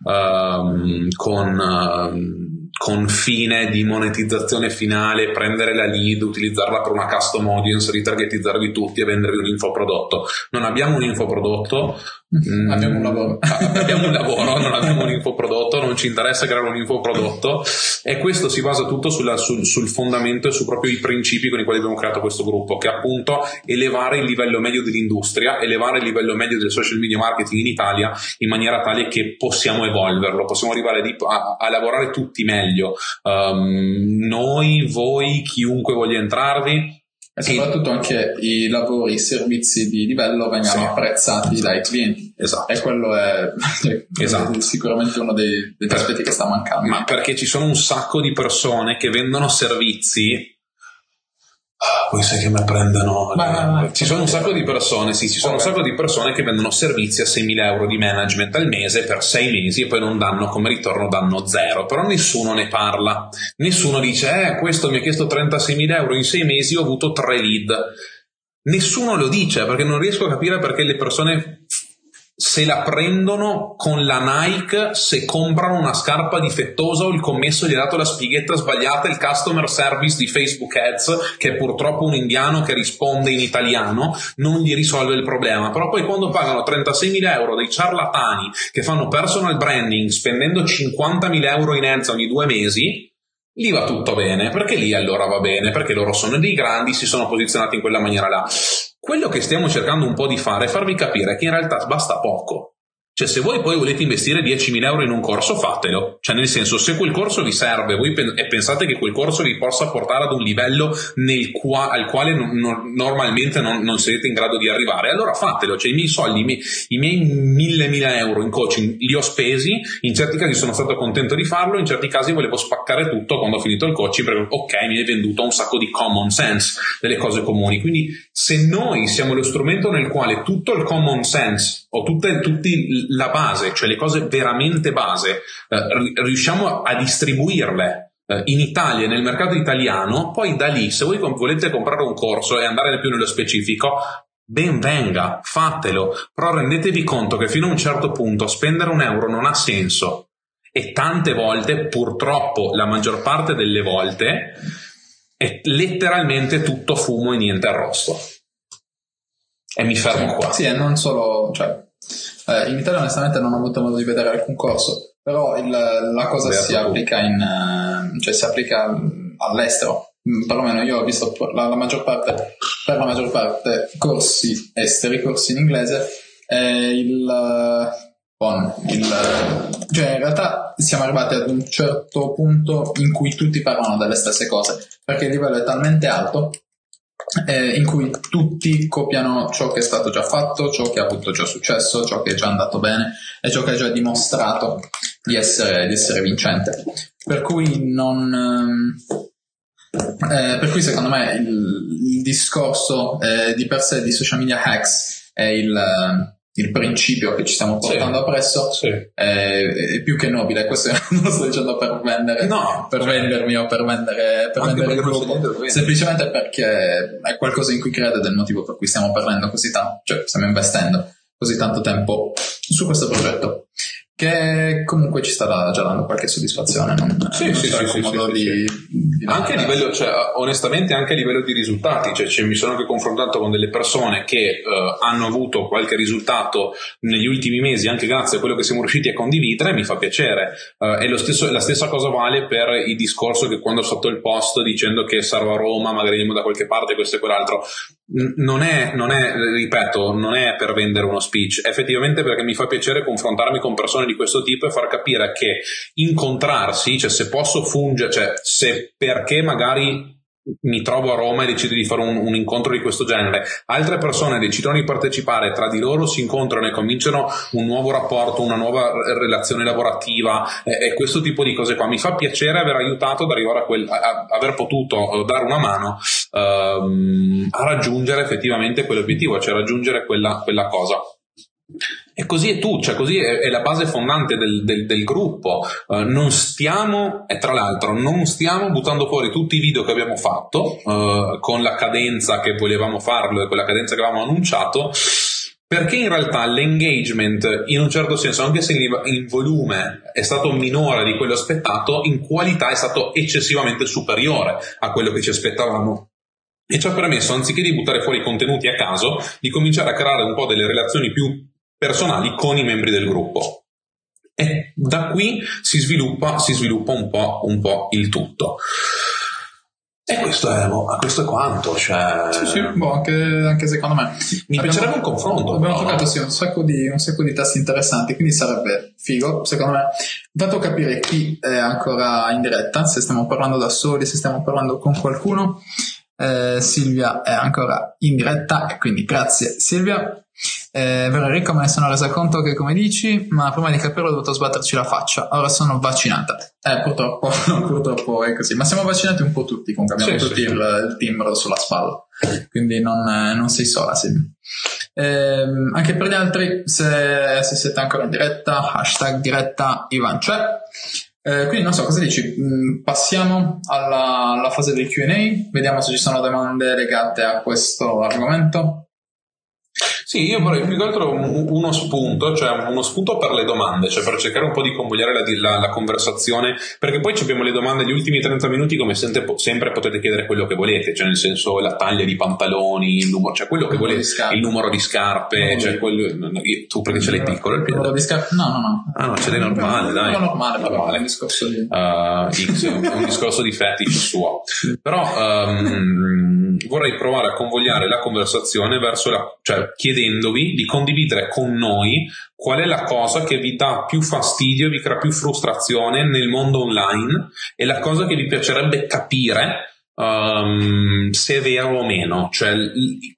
um, con um, con fine di monetizzazione finale, prendere la lead, utilizzarla per una custom audience, ritargetizzarvi tutti e vendervi un infoprodotto. Non abbiamo un infoprodotto, Mm, abbiamo un lavoro. abbiamo un lavoro, non abbiamo un infoprodotto, non ci interessa creare un infoprodotto e questo si basa tutto sulla, sul, sul, fondamento e su proprio i principi con i quali abbiamo creato questo gruppo, che è appunto elevare il livello medio dell'industria, elevare il livello medio del social media marketing in Italia in maniera tale che possiamo evolverlo, possiamo arrivare a, a lavorare tutti meglio. Um, noi, voi, chiunque voglia entrarvi, e soprattutto anche i lavori, i servizi di livello vengano sì. apprezzati dai clienti. Esatto. E quello è, esatto. sicuramente uno dei, degli aspetti che sta mancando. Ma perché ci sono un sacco di persone che vendono servizi poi sai che mi prendono. Ma, ci sono un sacco di persone, sì, ci sono okay. un sacco di persone che vendono servizi a 6.000 euro di management al mese per 6 mesi e poi non danno come ritorno, danno zero. Però nessuno ne parla. Nessuno dice, eh, questo mi ha chiesto 36.000 euro in 6 mesi, ho avuto 3 lead. Nessuno lo dice perché non riesco a capire perché le persone se la prendono con la Nike se comprano una scarpa difettosa o il commesso gli ha dato la spighetta sbagliata il customer service di Facebook Ads che è purtroppo un indiano che risponde in italiano non gli risolve il problema. Però poi quando pagano 36.000 euro dei ciarlatani che fanno personal branding spendendo 50.000 euro in ads ogni due mesi lì va tutto bene, perché lì allora va bene, perché loro sono dei grandi, si sono posizionati in quella maniera là. Quello che stiamo cercando un po' di fare è farvi capire che in realtà basta poco. Cioè, se voi poi volete investire 10.000 euro in un corso, fatelo. Cioè, nel senso, se quel corso vi serve voi pen- e pensate che quel corso vi possa portare ad un livello qua- al quale no- no- normalmente non-, non, sarete in grado di arrivare, allora fatelo. Cioè, i miei soldi, i miei, i miei 1.000 euro in coaching li ho spesi, in certi casi sono stato contento di farlo, in certi casi volevo spaccare tutto quando ho finito il coaching perché, ok, mi hai venduto un sacco di common sense, delle cose comuni. Quindi, se noi siamo lo strumento nel quale tutto il common sense o tutti la base, cioè le cose veramente base, eh, riusciamo a distribuirle eh, in Italia, nel mercato italiano, poi da lì, se voi volete comprare un corso e andare più nello specifico, ben venga, fatelo, però rendetevi conto che fino a un certo punto spendere un euro non ha senso e tante volte, purtroppo la maggior parte delle volte, è letteralmente tutto fumo e niente arrosto. E mi fermo qua. Sì, e non solo, cioè, eh, in Italia onestamente non ho avuto modo di vedere alcun corso, però il, la cosa si applica, in, eh, cioè si applica all'estero. Mm, perlomeno io ho visto la, la maggior parte, per la maggior parte corsi esteri, corsi in inglese, e il, bon, il, cioè in realtà siamo arrivati ad un certo punto in cui tutti parlano delle stesse cose, perché il livello è talmente alto eh, in cui tutti copiano ciò che è stato già fatto, ciò che ha avuto già successo, ciò che è già andato bene e ciò che ha già dimostrato di essere, di essere vincente. Per cui non... Ehm, eh, per cui secondo me il, il discorso eh, di per sé di social media hacks è il il principio che ci stiamo portando sì, appresso sì. È, è, più che nobile. Questo non lo sto dicendo per vendere, no, per vendermi o per vendere, per vendere il gruppo, semplicemente perché è qualcosa in cui credo ed è il motivo per cui stiamo parlando così tanto, cioè stiamo investendo così tanto tempo su questo progetto che comunque ci sta già dando qualche soddisfazione. Non, sì, non sì, sì, sì, di, di anche a livello, cioè, onestamente, anche a livello di risultati, cioè, cioè, mi sono anche confrontato con delle persone che uh, hanno avuto qualche risultato negli ultimi mesi, anche grazie a quello che siamo riusciti a condividere, mi fa piacere. Uh, e stesso, la stessa cosa vale per il discorso che quando ho fatto il post dicendo che sarò a Roma, magari andiamo da qualche parte, questo e quell'altro non è, non è, ripeto, non è per vendere uno speech, effettivamente perché mi fa piacere confrontarmi con persone di questo tipo e far capire che incontrarsi, cioè se posso fungere, cioè se perché magari mi trovo a Roma e decido di fare un, un, incontro di questo genere. Altre persone decidono di partecipare, tra di loro si incontrano e cominciano un nuovo rapporto, una nuova relazione lavorativa eh, e questo tipo di cose qua. Mi fa piacere aver aiutato ad arrivare a, quel, a, a aver potuto eh, dare una mano ehm, a raggiungere effettivamente quell'obiettivo, cioè raggiungere quella, quella cosa. E così è tu, cioè così è, è la base fondante del, del, del gruppo. Uh, non stiamo, e tra l'altro, non stiamo buttando fuori tutti i video che abbiamo fatto uh, con la cadenza che volevamo farlo e con la cadenza che avevamo annunciato. Perché in realtà l'engagement, in un certo senso, anche se in volume è stato minore di quello aspettato, in qualità è stato eccessivamente superiore a quello che ci aspettavamo e ci ha permesso, anziché di buttare fuori contenuti a caso, di cominciare a creare un po' delle relazioni più personali con i membri del gruppo. E da qui si sviluppa, si sviluppa un, po', un po' il tutto. E questo è, boh, questo è quanto. Cioè... Sì, sì, boh, anche, anche, secondo me. Mi abbiamo, piacerebbe un confronto. Abbiamo no? toccato sì, un, sacco di, un sacco di tasti interessanti, quindi sarebbe figo, secondo me. Dato capire chi è ancora in diretta, se stiamo parlando da soli, se stiamo parlando con qualcuno. Eh, Silvia è ancora in diretta e quindi grazie Silvia. Eh, vero Enrico me ne sono resa conto che come dici, ma prima di capirlo ho dovuto sbatterci la faccia. Ora sono vaccinata. Eh, purtroppo, purtroppo è così. Ma siamo vaccinati un po' tutti, comunque abbiamo sì, tutti sì, il, il timbro sulla spalla. Quindi non, non sei sola, Silvia. Eh, anche per gli altri, se, se, siete ancora in diretta, hashtag diretta Ivan c'è. Eh, quindi non so cosa dici, mm, passiamo alla, alla fase del QA, vediamo se ci sono domande legate a questo argomento. Sì, io vorrei più che altro uno spunto, cioè uno spunto per le domande, cioè per cercare un po' di convogliare la, la, la conversazione, perché poi abbiamo le domande, gli ultimi 30 minuti, come sempre, sempre, potete chiedere quello che volete, cioè nel senso la taglia di pantaloni, il numero, cioè quello che volete, il numero di scarpe, no, cioè quello, tu perché ce l'hai piccolo il piede? Di scarpe? No, no, no. Ah no, ce l'hai normale, dai. No, normale, però è un discorso di... Uh, X, un discorso di fetish suo. Però um, vorrei provare a convogliare la conversazione verso la, cioè chiedendovi di condividere con noi qual è la cosa che vi dà più fastidio, vi crea più frustrazione nel mondo online e la cosa che vi piacerebbe capire um, se è vero o meno, cioè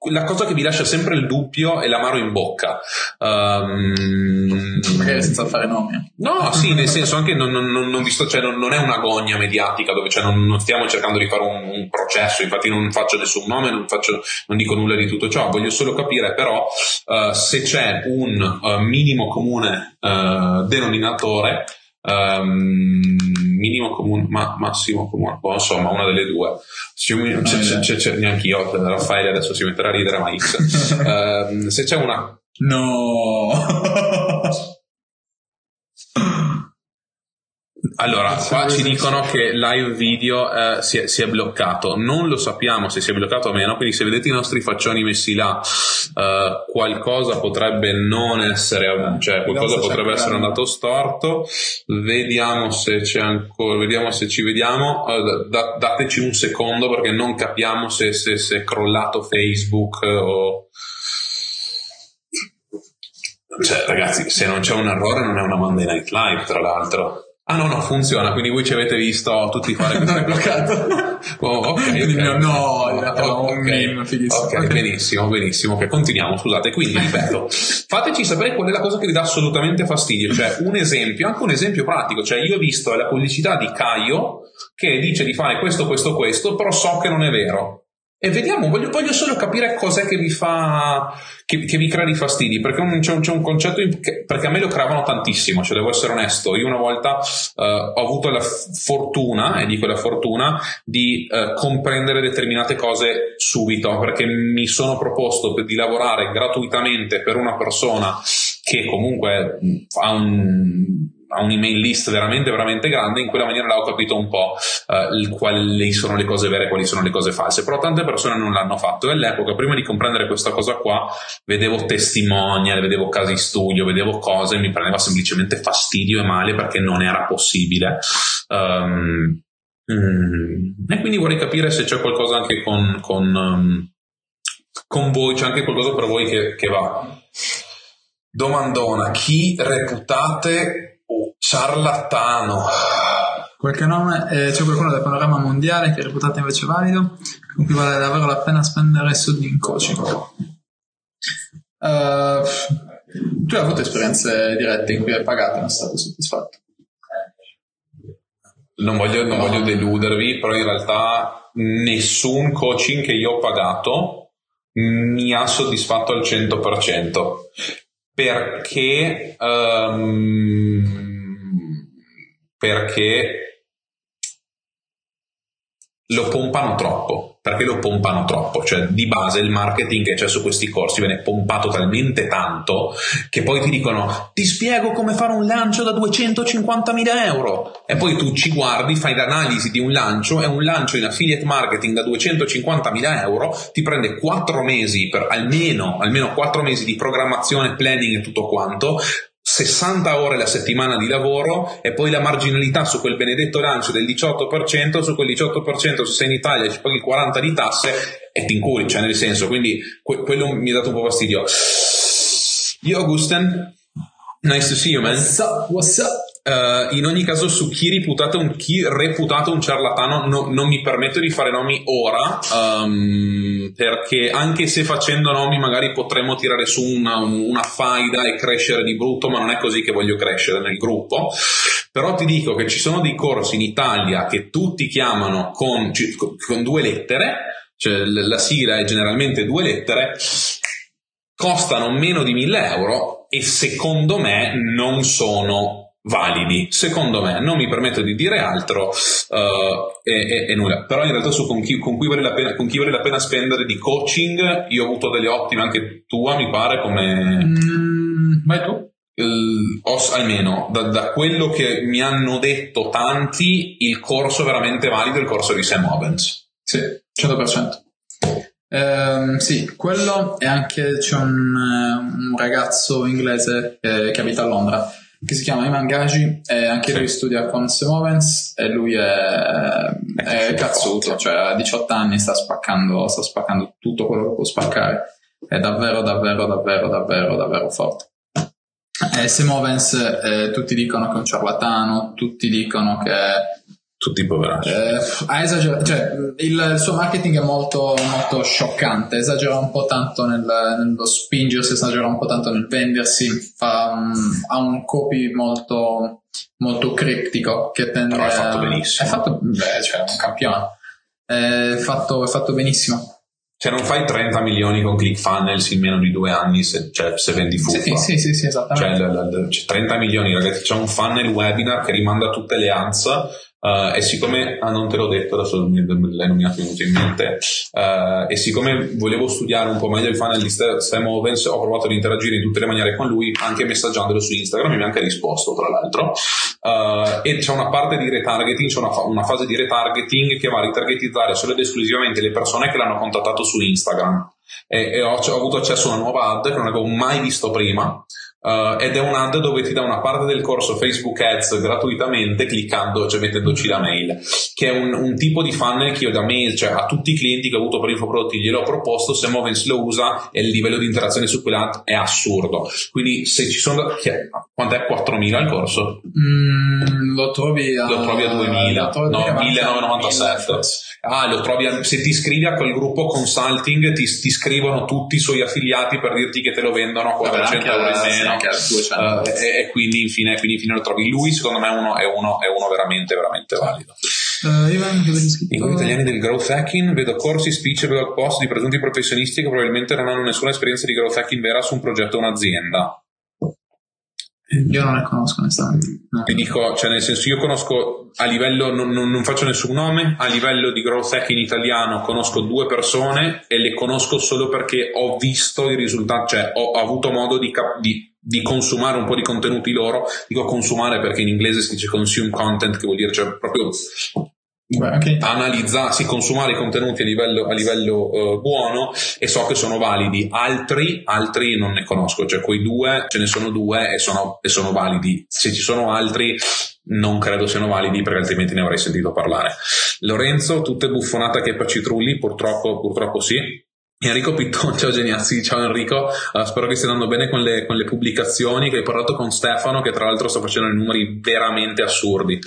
la cosa che vi lascia sempre il dubbio è l'amaro in bocca. Um, Magari senza fare nomi. No, sì, nel senso anche non, non, non, visto, cioè non, non, è una gogna mediatica dove cioè non, stiamo cercando di fare un, un, processo, infatti non faccio nessun nome, non, faccio, non dico nulla di tutto ciò, voglio solo capire però uh, se c'è un uh, minimo comune uh, denominatore um, minimo comune, ma, massimo comune, o insomma una delle due. C'è, c'è, c'è, c'è, neanche io, Raffaele adesso si metterà a ridere, ma X. um, se c'è una... No! Allora, qua ci dicono che live video eh, si, è, si, è, bloccato. Non lo sappiamo se si è bloccato o meno, quindi se vedete i nostri faccioni messi là, eh, qualcosa potrebbe non essere, cioè qualcosa potrebbe essere andato storto. Vediamo se c'è ancora, vediamo se ci vediamo. Eh, da, dateci un secondo perché non capiamo se, se, se è crollato Facebook o... Cioè, ragazzi, se non c'è un errore non è una Monday Night Live, tra l'altro. Ah no, no, funziona, quindi voi ci avete visto tutti fare questo. non è bloccato. oh, ok, okay. No, no, oh, un okay. meme, ok, benissimo, benissimo. Ok, continuiamo, scusate. Quindi, ripeto, fateci sapere qual è la cosa che vi dà assolutamente fastidio. Cioè, un esempio, anche un esempio pratico. Cioè, io ho visto la pubblicità di Caio che dice di fare questo, questo, questo, però so che non è vero. E vediamo, voglio, voglio, solo capire cos'è che vi fa, che, che vi crea di fastidi, perché un, c'è, un, c'è, un, concetto, che, perché a me lo creavano tantissimo, cioè devo essere onesto, io una volta uh, ho avuto la fortuna, e dico la fortuna, di uh, comprendere determinate cose subito, perché mi sono proposto di lavorare gratuitamente per una persona che comunque ha un ha un'email list veramente veramente grande in quella maniera là ho capito un po' uh, quali sono le cose vere e quali sono le cose false. Però tante persone non l'hanno fatto. E all'epoca prima di comprendere questa cosa qua vedevo testimonial vedevo casi studio vedevo cose mi prendeva semplicemente fastidio e male perché non era possibile. Um, e quindi vorrei capire se c'è qualcosa anche con, con um, con voi c'è anche qualcosa per voi che, che va. Domandona, chi reputate ciarlatano? Qualche nome? Eh, c'è qualcuno del panorama mondiale che reputate invece valido, con cui vale davvero la pena spendere soldi in coaching? Uh, tu hai avuto esperienze dirette in cui hai pagato e non sei stato soddisfatto? Non voglio, non voglio deludervi, però in realtà nessun coaching che io ho pagato mi ha soddisfatto al 100% perché um, perché lo pompano troppo. Perché lo pompano troppo? Cioè, di base il marketing che c'è su questi corsi viene pompato talmente tanto che poi ti dicono ti spiego come fare un lancio da 250.000 euro. E poi tu ci guardi, fai l'analisi di un lancio e un lancio in affiliate marketing da 250.000 euro ti prende 4 mesi per almeno, almeno 4 mesi di programmazione, planning e tutto quanto 60 ore la settimana di lavoro e poi la marginalità su quel benedetto lancio del 18%, su quel 18% se sei in Italia ci paghi il 40% di tasse e ti incuri, cioè nel senso, quindi que- quello mi ha dato un po' fastidio. Io Augusten, nice to see you man. What's up? What's up? Uh, in ogni caso, su chi un, chi reputato un ciarlatano, no, non mi permetto di fare nomi ora, um, perché anche se facendo nomi magari potremmo tirare su una, una, faida e crescere di brutto, ma non è così che voglio crescere nel gruppo. Però ti dico che ci sono dei corsi in Italia che tutti chiamano con, con due lettere, cioè la sigla è generalmente due lettere, costano meno di 1000 euro e secondo me non sono validi. Secondo me, non mi permetto di dire altro uh, e, e, e, nulla. Però in realtà su con chi, con, vale pena, con chi, vale la pena, spendere di coaching, io ho avuto delle ottime anche tua, mi pare, come... Mm, vai tu. Il, os, almeno da, da, quello che mi hanno detto tanti, il corso veramente valido è il corso di Sam Owens. Sì, 100%. Um, sì, quello e anche c'è un, un ragazzo inglese che, che abita a Londra che si chiama Iman Gaji e anche sì. lui studia con Semovens e lui è, è cazzuto, cioè a 18 anni sta spaccando, sta spaccando tutto quello che può spaccare. È davvero, davvero, davvero, davvero, davvero forte. E Semovens eh, tutti dicono che è un ciarlatano, tutti dicono che tutti poveracci. Eh, ha esagerato, cioè, il, il, suo marketing è molto, molto scioccante, esagera un po' tanto nel, nello spingersi, esagera un po' tanto nel vendersi, fa un, ha un copy molto, molto criptico che tende Però è fatto benissimo. È fatto, beh, cioè, un campione. È fatto, è fatto benissimo. Cioè non fai 30 milioni con ClickFunnels in meno di due anni se, cioè, se vendi fuffa. Sì, sì, sì, sì esattamente. Cioè, l, l, l, 30 milioni, ragazzi, c'è un funnel webinar che rimanda tutte le ANS Uh, e siccome, ah, non te l'ho detto, adesso l'hai nominato venuto in mente, uh, e siccome volevo studiare un po' meglio il funnel di Sam Owens, ho provato ad interagire in tutte le maniere con lui, anche messaggiandolo su Instagram, mi ha anche risposto, tra l'altro. Uh, e c'è una parte di retargeting, c'è una, fa- una, fase di retargeting che va a ritargetizzare solo ed esclusivamente le persone che l'hanno contattato su Instagram. E, e ho, ho avuto accesso a una nuova ad che non avevo mai visto prima Uh, ed è un ad dove ti dà una parte del corso Facebook Ads gratuitamente cliccando, cioè mettendoci la mail, che è un, un tipo di funnel che io da mail, cioè a tutti i clienti che ho avuto per infoprodotti gliel'ho proposto, se Movens lo usa e il livello di interazione su quell'ad è assurdo. Quindi se ci sono, che, quanto è 4.000 il corso? Mm, lo trovi a, lo trovi a 2.000, no, 1.997. Ah, lo trovi a, se ti iscrivi a quel gruppo consulting ti, ti, scrivono tutti i suoi affiliati per dirti che te lo vendono a 400 euro in meno uh, e, e, quindi infine, quindi infine lo trovi. Lui secondo me uno, è, uno, è uno veramente veramente valido. Uh, Ivan, I gruppi italiani del growth hacking vedo corsi, speech e blog post di presunti professionisti che probabilmente non hanno nessuna esperienza di growth hacking vera su un progetto o un'azienda. Io non ne conosco onestamente. No. Ti dico, cioè nel senso io conosco a livello, non, non, non, faccio nessun nome, a livello di growth hack in italiano conosco due persone e le conosco solo perché ho visto i risultati, cioè ho avuto modo di, di, di consumare un po' di contenuti loro. Dico consumare perché in inglese si dice consume content, che vuol dire cioè proprio okay. analizzarsi, consumare i contenuti a livello, a livello uh, buono e so che sono validi. Altri, altri non ne conosco, cioè quei due, ce ne sono due e sono, e sono validi. Se ci sono altri, non credo siano validi perché altrimenti ne avrei sentito parlare. Lorenzo, tutte buffonate che per Citrulli, purtroppo, purtroppo sì. Enrico Pitton, ciao Geniazzi, ciao Enrico, uh, spero che stia andando bene con le, con le, pubblicazioni che hai parlato con Stefano che tra l'altro sta facendo dei numeri veramente assurdi.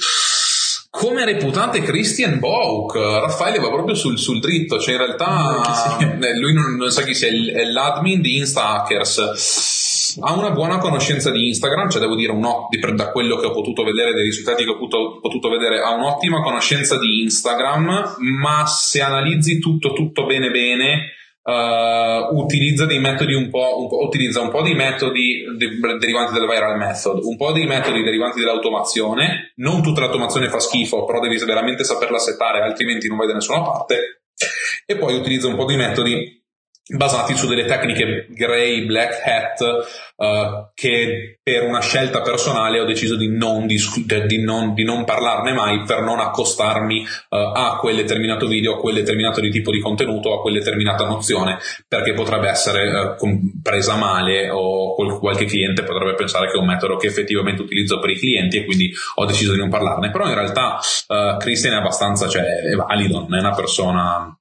Come reputate Christian Bouk? Raffaele va proprio sul, sul dritto, cioè in realtà sì. Eh, lui non, non, sa chi sia, è l'admin di Insta Hackers. Ha una buona conoscenza di Instagram, cioè devo dire un, da quello che ho potuto vedere, dei risultati che ho potuto, potuto vedere, ha un'ottima conoscenza di Instagram, ma se analizzi tutto tutto bene bene, Uh, utilizza dei metodi un po', un po', utilizza un po' di metodi de- derivanti dal viral method, un po' di metodi derivanti dall'automazione. Non tutta l'automazione fa schifo, però devi veramente saperla settare, altrimenti non vai da nessuna parte. E poi utilizza un po' di metodi basati su delle tecniche grey, black hat, uh, che per una scelta personale ho deciso di non, discutere, di non, di non parlarne mai per non accostarmi uh, a quel determinato video, a quel determinato di tipo di contenuto, a quella determinata nozione, perché potrebbe essere uh, presa male o qualche cliente potrebbe pensare che è un metodo che effettivamente utilizzo per i clienti e quindi ho deciso di non parlarne. Però in realtà Christian è abbastanza, cioè, è valido, non è una persona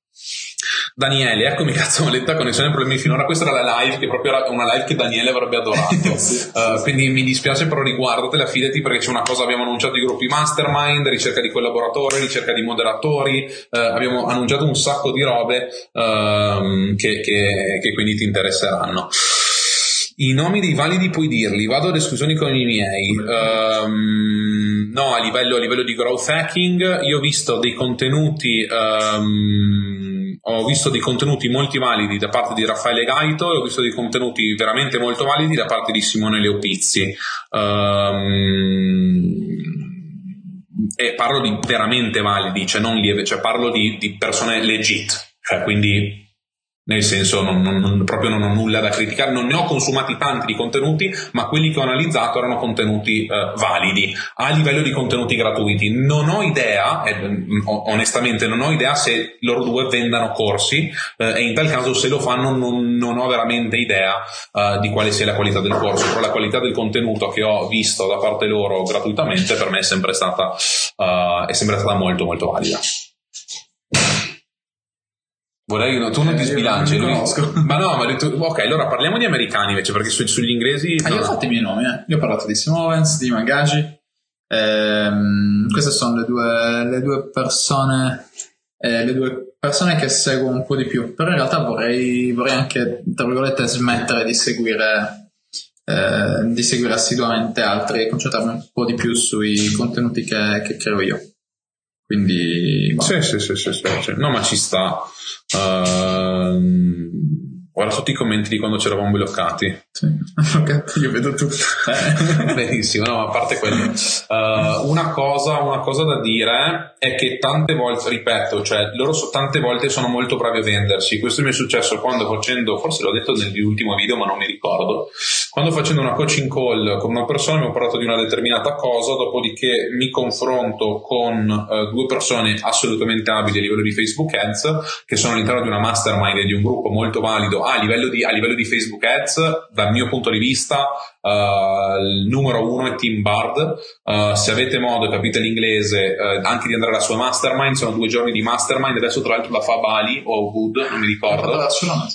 Daniele, eccomi cazzo maletta connessione problemi finora. Questa era la live che proprio era una live che Daniele avrebbe adorato. sì, uh, sì. Quindi mi dispiace, però riguardatela, fidati perché c'è una cosa, abbiamo annunciato i gruppi mastermind, ricerca di collaboratori, ricerca di moderatori, uh, abbiamo annunciato un sacco di robe uh, che, che, che quindi ti interesseranno. I nomi dei validi puoi dirli, vado ad esclusioni con i miei. Um, no, a livello, a livello, di growth hacking, io ho visto dei contenuti. Um, ho visto dei contenuti molto validi da parte di Raffaele Gaito e ho visto dei contenuti veramente molto validi da parte di Simone Leopizzi. Um, e parlo di veramente validi, cioè non lieve, cioè parlo di, di persone legit, cioè quindi nel senso non, non, proprio non ho nulla da criticare, non ne ho consumati tanti di contenuti, ma quelli che ho analizzato erano contenuti eh, validi a livello di contenuti gratuiti. Non ho idea, eh, onestamente non ho idea se loro due vendano corsi eh, e in tal caso se lo fanno non, non ho veramente idea eh, di quale sia la qualità del corso, però la qualità del contenuto che ho visto da parte loro gratuitamente per me è sempre stata, eh, è sempre stata molto molto valida. Vorrei, no, tu non ti eh, sbilanci, non ma no, ma tu, ok, allora parliamo di americani invece, perché su, sugli inglesi. Ah, io ho fatto i miei nomi, eh. Io ho parlato di Simovens, di Magaji. Ehm, queste sono le due, le due persone, eh, le due persone che seguo un po' di più. Però in realtà vorrei, vorrei anche, tra virgolette, smettere di seguire, eh, di seguire assiduamente altri e concentrarmi un po' di più sui contenuti che, che creo io. Quindi. Sì, sì, sì, sì, sì. No, ma ci sta. Uh, guarda tutti i commenti di quando ci eravamo bloccati. Sì, ok, io vedo tutto. Eh, benissimo, no, a parte quello. Uh, una, cosa, una cosa da dire è che tante volte, ripeto, cioè loro so, tante volte sono molto bravi a vendersi. Questo mi è successo quando facendo, forse l'ho detto nell'ultimo video, ma non mi ricordo. Quando facendo una coaching call con una persona mi ho parlato di una determinata cosa, dopodiché mi confronto con uh, due persone assolutamente abili a livello di Facebook Ads, che sono all'interno di una mastermind e di un gruppo molto valido a livello di, a livello di Facebook Ads, dal mio punto di vista, uh, il numero uno è Tim Bard. Uh, se avete modo, capite l'inglese, uh, anche di andare alla sua mastermind, sono due giorni di mastermind, adesso tra l'altro la fa a Bali o Wood, non mi ricordo. L'ha fatta a Barcellona.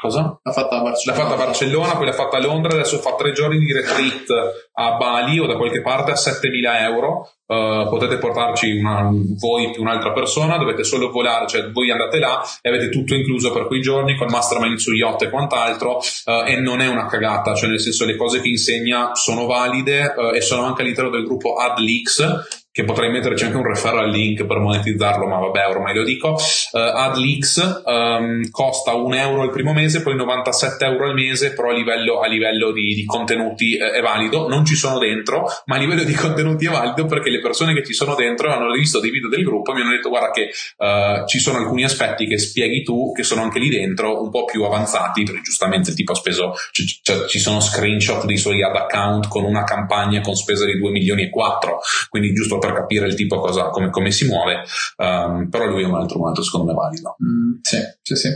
Cosa? L'ha fatta a Barcellona. L'ha fatta a Barcellona, poi l'ha fatta a Londra, adesso fa tre giorni di retreat a Bali o da qualche parte a 7000 euro. Uh, potete portarci una, voi più un'altra persona, dovete solo volare, cioè voi andate là e avete tutto incluso per quei giorni con mastermind su yacht e quant'altro uh, e non è una cagata, cioè nel senso le cose che insegna sono valide uh, e sono anche all'interno del gruppo AdLeaks che potrei metterci anche un referral link per monetizzarlo, ma vabbè, ormai lo dico. Uh, AdLeaks um, costa un euro il primo mese, poi 97 euro al mese, però a livello, a livello di, di, contenuti eh, è valido. Non ci sono dentro, ma a livello di contenuti è valido perché le persone che ci sono dentro hanno visto dei video del gruppo e mi hanno detto guarda che uh, ci sono alcuni aspetti che spieghi tu, che sono anche lì dentro, un po' più avanzati, perché giustamente tipo ha speso, c- c- ci sono screenshot dei suoi ad account con una campagna con spesa di 2 milioni e 4, quindi giusto per capire il tipo cosa, come, come si muove, um, però lui è un altro momento secondo me valido. Mm, sì, sì, sì.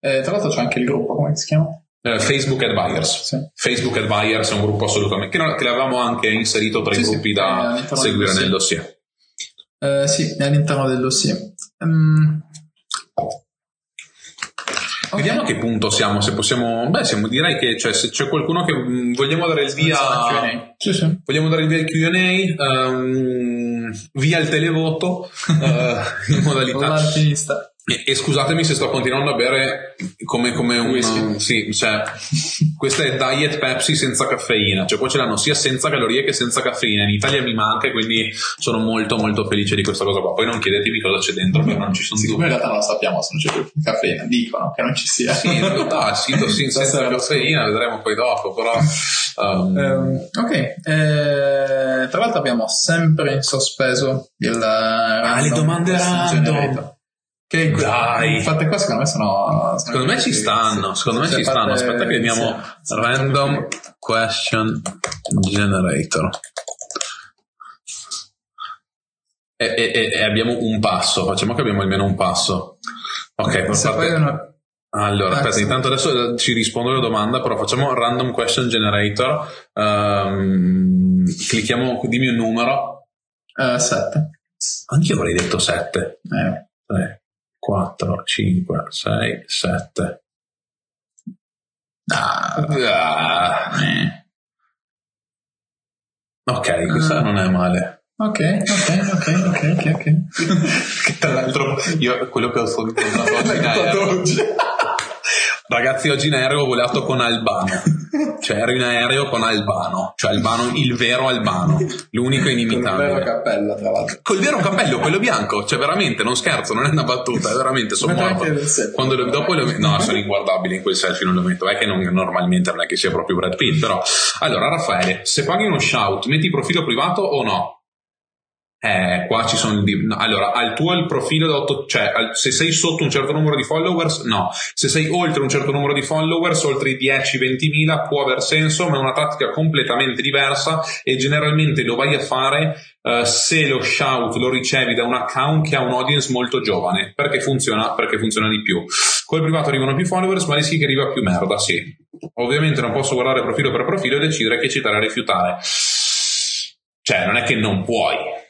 Eh, tra l'altro c'è anche il gruppo, come si chiama? Uh, Facebook Advisors. Sì. Facebook Advisors è un gruppo assolutamente che, che l'avevamo anche inserito tra sì, i gruppi sì, da seguire nel dossier. Uh, sì, è all'interno del dossier. Um, Vediamo a che punto siamo, se possiamo... Beh, siamo, direi che cioè, se c'è qualcuno che mh, vogliamo dare il via... Sì, sì. Vogliamo dare il via al Q&A, ehm, via il televoto, eh, in modalità... E, e scusatemi se sto continuando a bere come, come un Whisky. sì, cioè, questa è Diet Pepsi senza caffeina, cioè poi ce l'hanno sia senza calorie che senza caffeina. In Italia mi manca quindi sono molto molto felice di questa cosa qua. Poi non chiedetemi cosa c'è dentro perché non ci sono in dubbi. realtà non sappiamo se non c'è più caffeina, dicono che non ci sia. Sì, in realtà sito sì, senza caffeina, vedremo poi dopo, però um, Ehm, ok, eh, tra l'altro abbiamo sempre in sospeso il Ah, le domande random. Che Dai. fatte qua secondo me sono. Secondo me ci stanno, secondo me ci stanno. Aspetta che abbiamo sì. random question generator. E, e- e- abbiamo un passo, facciamo che abbiamo almeno un passo. Ok, per parte- Allora, Ah, aspetta, sì. intanto adesso ci rispondo alla domanda, però facciamo random question generator. Ehm, clicchiamo, dimmi un numero. eh, sette. Anch'io avrei detto 7. Eh, 3, 4, 5, 6, 7. ah, Ah. eh. Ok, questa Ah. non è male. Ok, ok, ok, ok, ok, ok. Che tra l'altro, io quello che ho incontrato oggi. Ragazzi, oggi in aereo ho volato con Albano. Cioè, ero in aereo con Albano. Cioè, Albano, il vero Albano. L'unico Con il vero inimitabile. cappello, tra l'altro. Col vero cappello, quello bianco. Cioè, veramente, non scherzo, non è una battuta, è veramente, sono morto. Quando lo- dopo lo no, sono inguardabili in quel selfie, non lo metto. È che non- normalmente non è che sia proprio Brad Pitt, però. Allora, Raffaele, se paghi uno shout, metti profilo privato o no? Eh, qua ci sono no, allora, al tuo il profilo da 8, cioè al- se sei sotto un certo numero di followers, no. Se sei oltre un certo numero di followers, oltre i 10-20.000, può aver senso, ma è una tattica completamente diversa e generalmente lo vai a fare eh, se lo shout lo ricevi da un account che ha un audience molto giovane, perché funziona, perché funziona di più. Col privato arrivano più followers, ma rischi che arriva più merda, sì. Ovviamente non posso guardare profilo per profilo e decidere che citare a rifiutare. Cioè, non è che non puoi.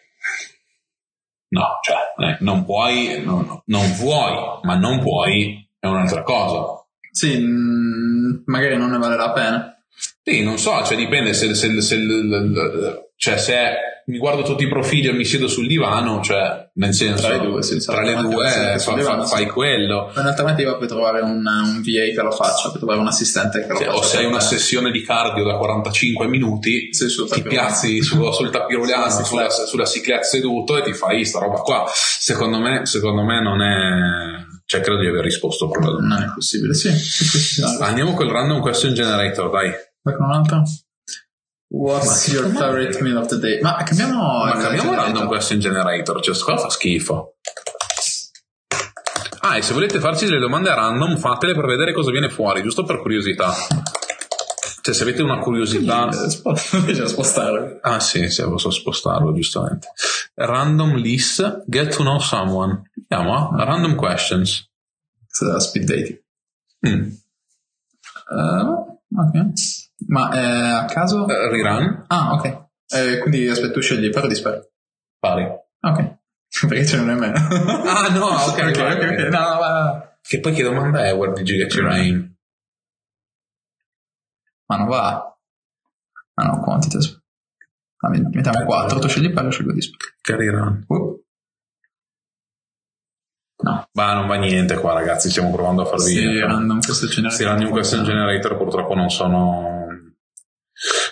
No, cioè, eh, non puoi, no, non vuoi, ma non puoi è un'altra cosa. Sì, mm, magari non ne vale la pena. Sì, non so, cioè dipende se, se, se, cioè, se mi guardo tutti i profili e mi siedo sul divano, cioè, nel senso, Tra le due, sì, tra le due Anche fa- divano, fai sì. quello. In alternativa puoi trovare un, un VA che lo faccia, puoi trovare un assistente che lo faccia. o se hai per una te. sessione di cardio da 45 minuti, Sì, ti piazzi su- sul tapirulano, Sulla sulla, sulla ciclette seduto e ti fai sta roba qua. Secondo me, secondo me non è... Cioè, credo di aver risposto proprio. Non è possibile, sì. sì, sì, sì, sì. Andiamo col random question generator, dai. Vai con un altro? What's your favorite meal of the day? Ma cambiamo Ma cambiamo random question generator, cioè qua fa schifo. Ah, e se volete farci delle domande random, fatele per vedere cosa viene fuori, giusto per curiosità. Cioè, se avete una curiosità... Eh, spo- Invece spostare. Ah sì, sì, posso spostarlo giustamente. Random list, get to know someone. Andiamo a random questions. Speed dating. Mm. Eh, ok. Ma eh, a caso? Eh, Rerun, Ah, ok. Eh, quindi aspetta, tu scegli per o dispari. pari. Ok. Perché ce n'è meno. Ah no, ok, ok, ok, ok, ok. No, no, va. Che poi che domanda è, did you get your name? Ma non va. Ah no, quantitas. Ah, mettiamo 4, tu scegli pari o scelgo dispari. Che rerun? Uh. No. Ma non va niente qua ragazzi, stiamo provando a farvi... Sì, random questo genere. Questi random question generator purtroppo non sono...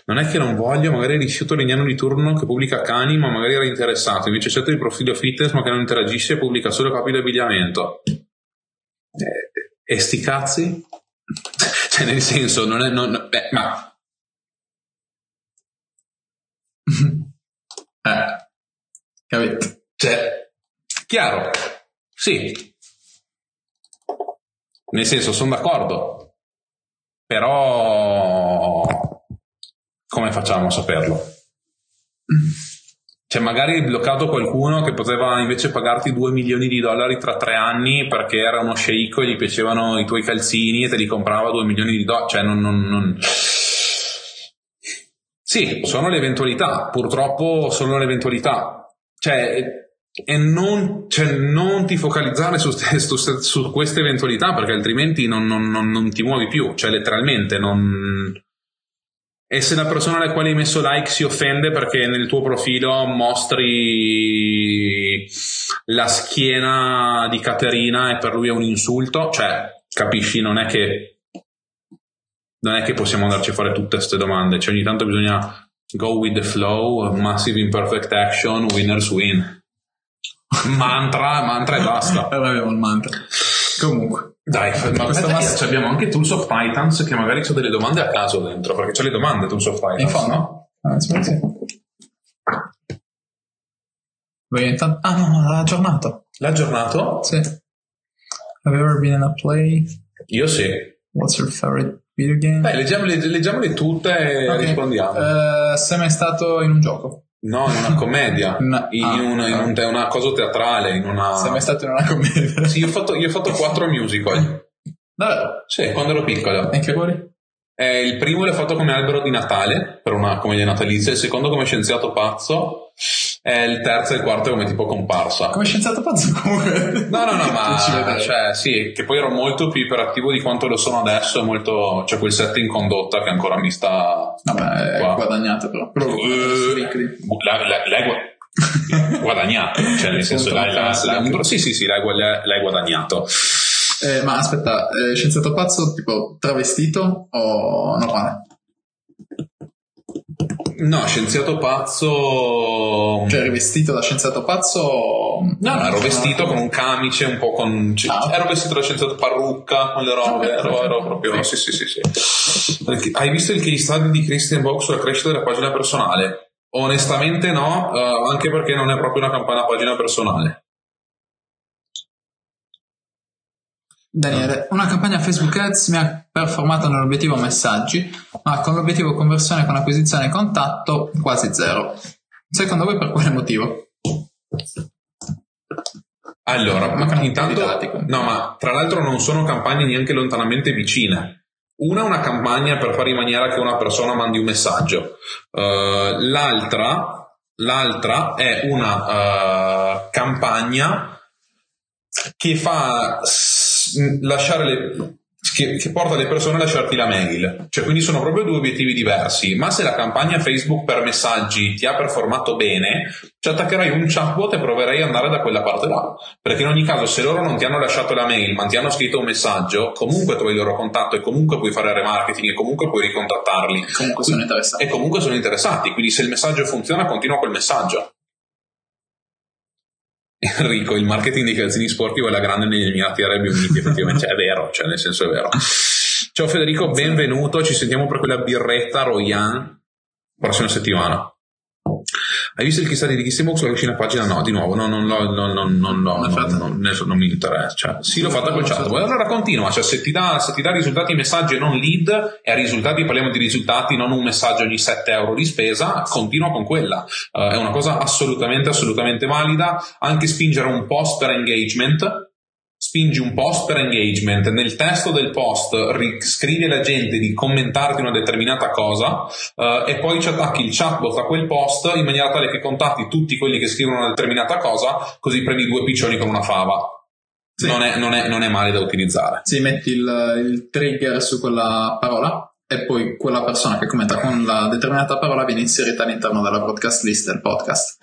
Non è che non voglio, magari rifiuto Lignano di turno che pubblica cani, ma magari era interessato. Invece certo di profilo fitness, ma che non interagisce e pubblica solo capi di abbigliamento. Eh, e sti cazzi? cioè, nel senso, non è. Non, beh, ma eh. Capito? Cioè, chiaro, sì. Nel senso, sono d'accordo. Però, come facciamo a saperlo? Cioè, magari hai bloccato qualcuno che poteva invece pagarti 2 milioni di dollari tra tre anni perché era uno sceicco e gli piacevano i tuoi calzini e te li comprava 2 milioni di dollari. Cioè, non, non, non... Sì, sono le eventualità. Purtroppo sono le eventualità. Cioè, e non, cioè, non ti focalizzare su, su, su, queste eventualità perché altrimenti non, non, non, non, ti muovi più, cioè letteralmente non... E se la persona alla quale hai messo like si offende perché nel tuo profilo mostri la schiena di Caterina e per lui è un insulto, cioè capisci, non è che non è che possiamo andarci a fare tutte queste domande, cioè ogni tanto bisogna go with the flow, massive imperfect action, winners win mantra, mantra e basta. E abbiamo il mantra. Comunque. Dai, ma questa massa... abbiamo anche Tools of Titans che magari c'è delle domande a caso dentro, perché c'è le domande Tools of Titans. In fondo? No? Ah, sì. Intanto... Ah no, l'ha aggiornato. L'ha aggiornato? Sì. Have you ever been in a play? Io sì. What's your favorite video game? Dai, leggiamole, leggiamole tutte e okay. rispondiamo. Uh, sei mai stato in un gioco? No, in una commedia, no. in, ah, una, in un, una cosa teatrale, in una... Sei mai stato in una commedia? Sì, io ho fatto, io ho fatto quattro musical. Davvero? Sì, quando ero piccolo. E che vuoi? Eh, il primo l'ho fatto come albero di Natale, per una commedia natalizia, il secondo come scienziato pazzo, e il terzo e il quarto come tipo comparsa. Come scienziato pazzo comunque? No, no, no, ma cioè, sì, che poi ero molto più iperattivo di quanto lo sono adesso, è molto, c'è quel set in condotta che ancora mi sta... Vabbè, qua. guadagnato però. però uh, l'hai guadagnato, cioè nel senso l'hai, l'hai, l'hai, sì, sì, sì, l'hai, l'hai guadagnato. Eh, ma aspetta, eh, scienziato pazzo tipo travestito o normale? No, scienziato pazzo. Cioè, rivestito da scienziato pazzo? No, no, ero vestito con un camice, un po' con. Ah, ero vestito da scienziato parrucca, con le robe. ero, ero, proprio. Sì, sì, sì, sì. Hai visto il case study di Christian Box sulla crescita della pagina personale? Onestamente no, uh, anche perché non è proprio una campagna pagina personale. Daniele, una campagna Facebook Ads mi ha performato nell'obiettivo messaggi, ma con l'obiettivo conversione con acquisizione e contatto quasi zero. Secondo voi per quale motivo? Allora, ma intanto, no, ma tra l'altro non sono campagne neanche lontanamente vicine. Una è una campagna per fare in maniera che una persona mandi un messaggio, uh, l'altra, l'altra, è una uh, campagna che fa lasciare le, che, che, porta le persone a lasciarti la mail. Cioè, quindi sono proprio due obiettivi diversi. Ma se la campagna Facebook per messaggi ti ha performato bene, ci attaccherai un chatbot e proverai ad andare da quella parte là. Perché in ogni caso, se loro non ti hanno lasciato la mail, ma ti hanno scritto un messaggio, comunque trovi il loro contatto e comunque puoi fare remarketing e comunque puoi ricontattarli. E comunque sono interessati. E comunque sono interessati. Quindi se il messaggio funziona, continua quel messaggio. Enrico, il marketing dei calzini sporchi è la grande negli Emirati Arabi Uniti, effettivamente è vero, cioè nel senso è vero. Ciao Federico, benvenuto, ci sentiamo per quella birretta Royan prossima settimana. Hai visto il chissà di Kissibox sulla vicina pagina? No, di nuovo, no, non, no, no, no, no, no, non, non mi interessa. Cioè, sì, l'ho fatta col chat. Allora continua, cioè se ti, dà, se ti dà risultati messaggi e non lead, e a risultati parliamo di risultati, non un messaggio ogni 7 euro di spesa, continua con quella. Uh, è una cosa assolutamente, assolutamente valida. Anche spingere un post per engagement, spingi un post per engagement, nel testo del post scrivi alla gente di commentarti una determinata cosa uh, e poi ci attacchi il chatbot a quel post in maniera tale che contatti tutti quelli che scrivono una determinata cosa, così prendi due piccioni con una fava. Sì. Non, è, non, è, non, è, male da utilizzare. Sì, metti il, il trigger su quella parola e poi quella persona che commenta con la determinata parola viene inserita all'interno della broadcast list del podcast.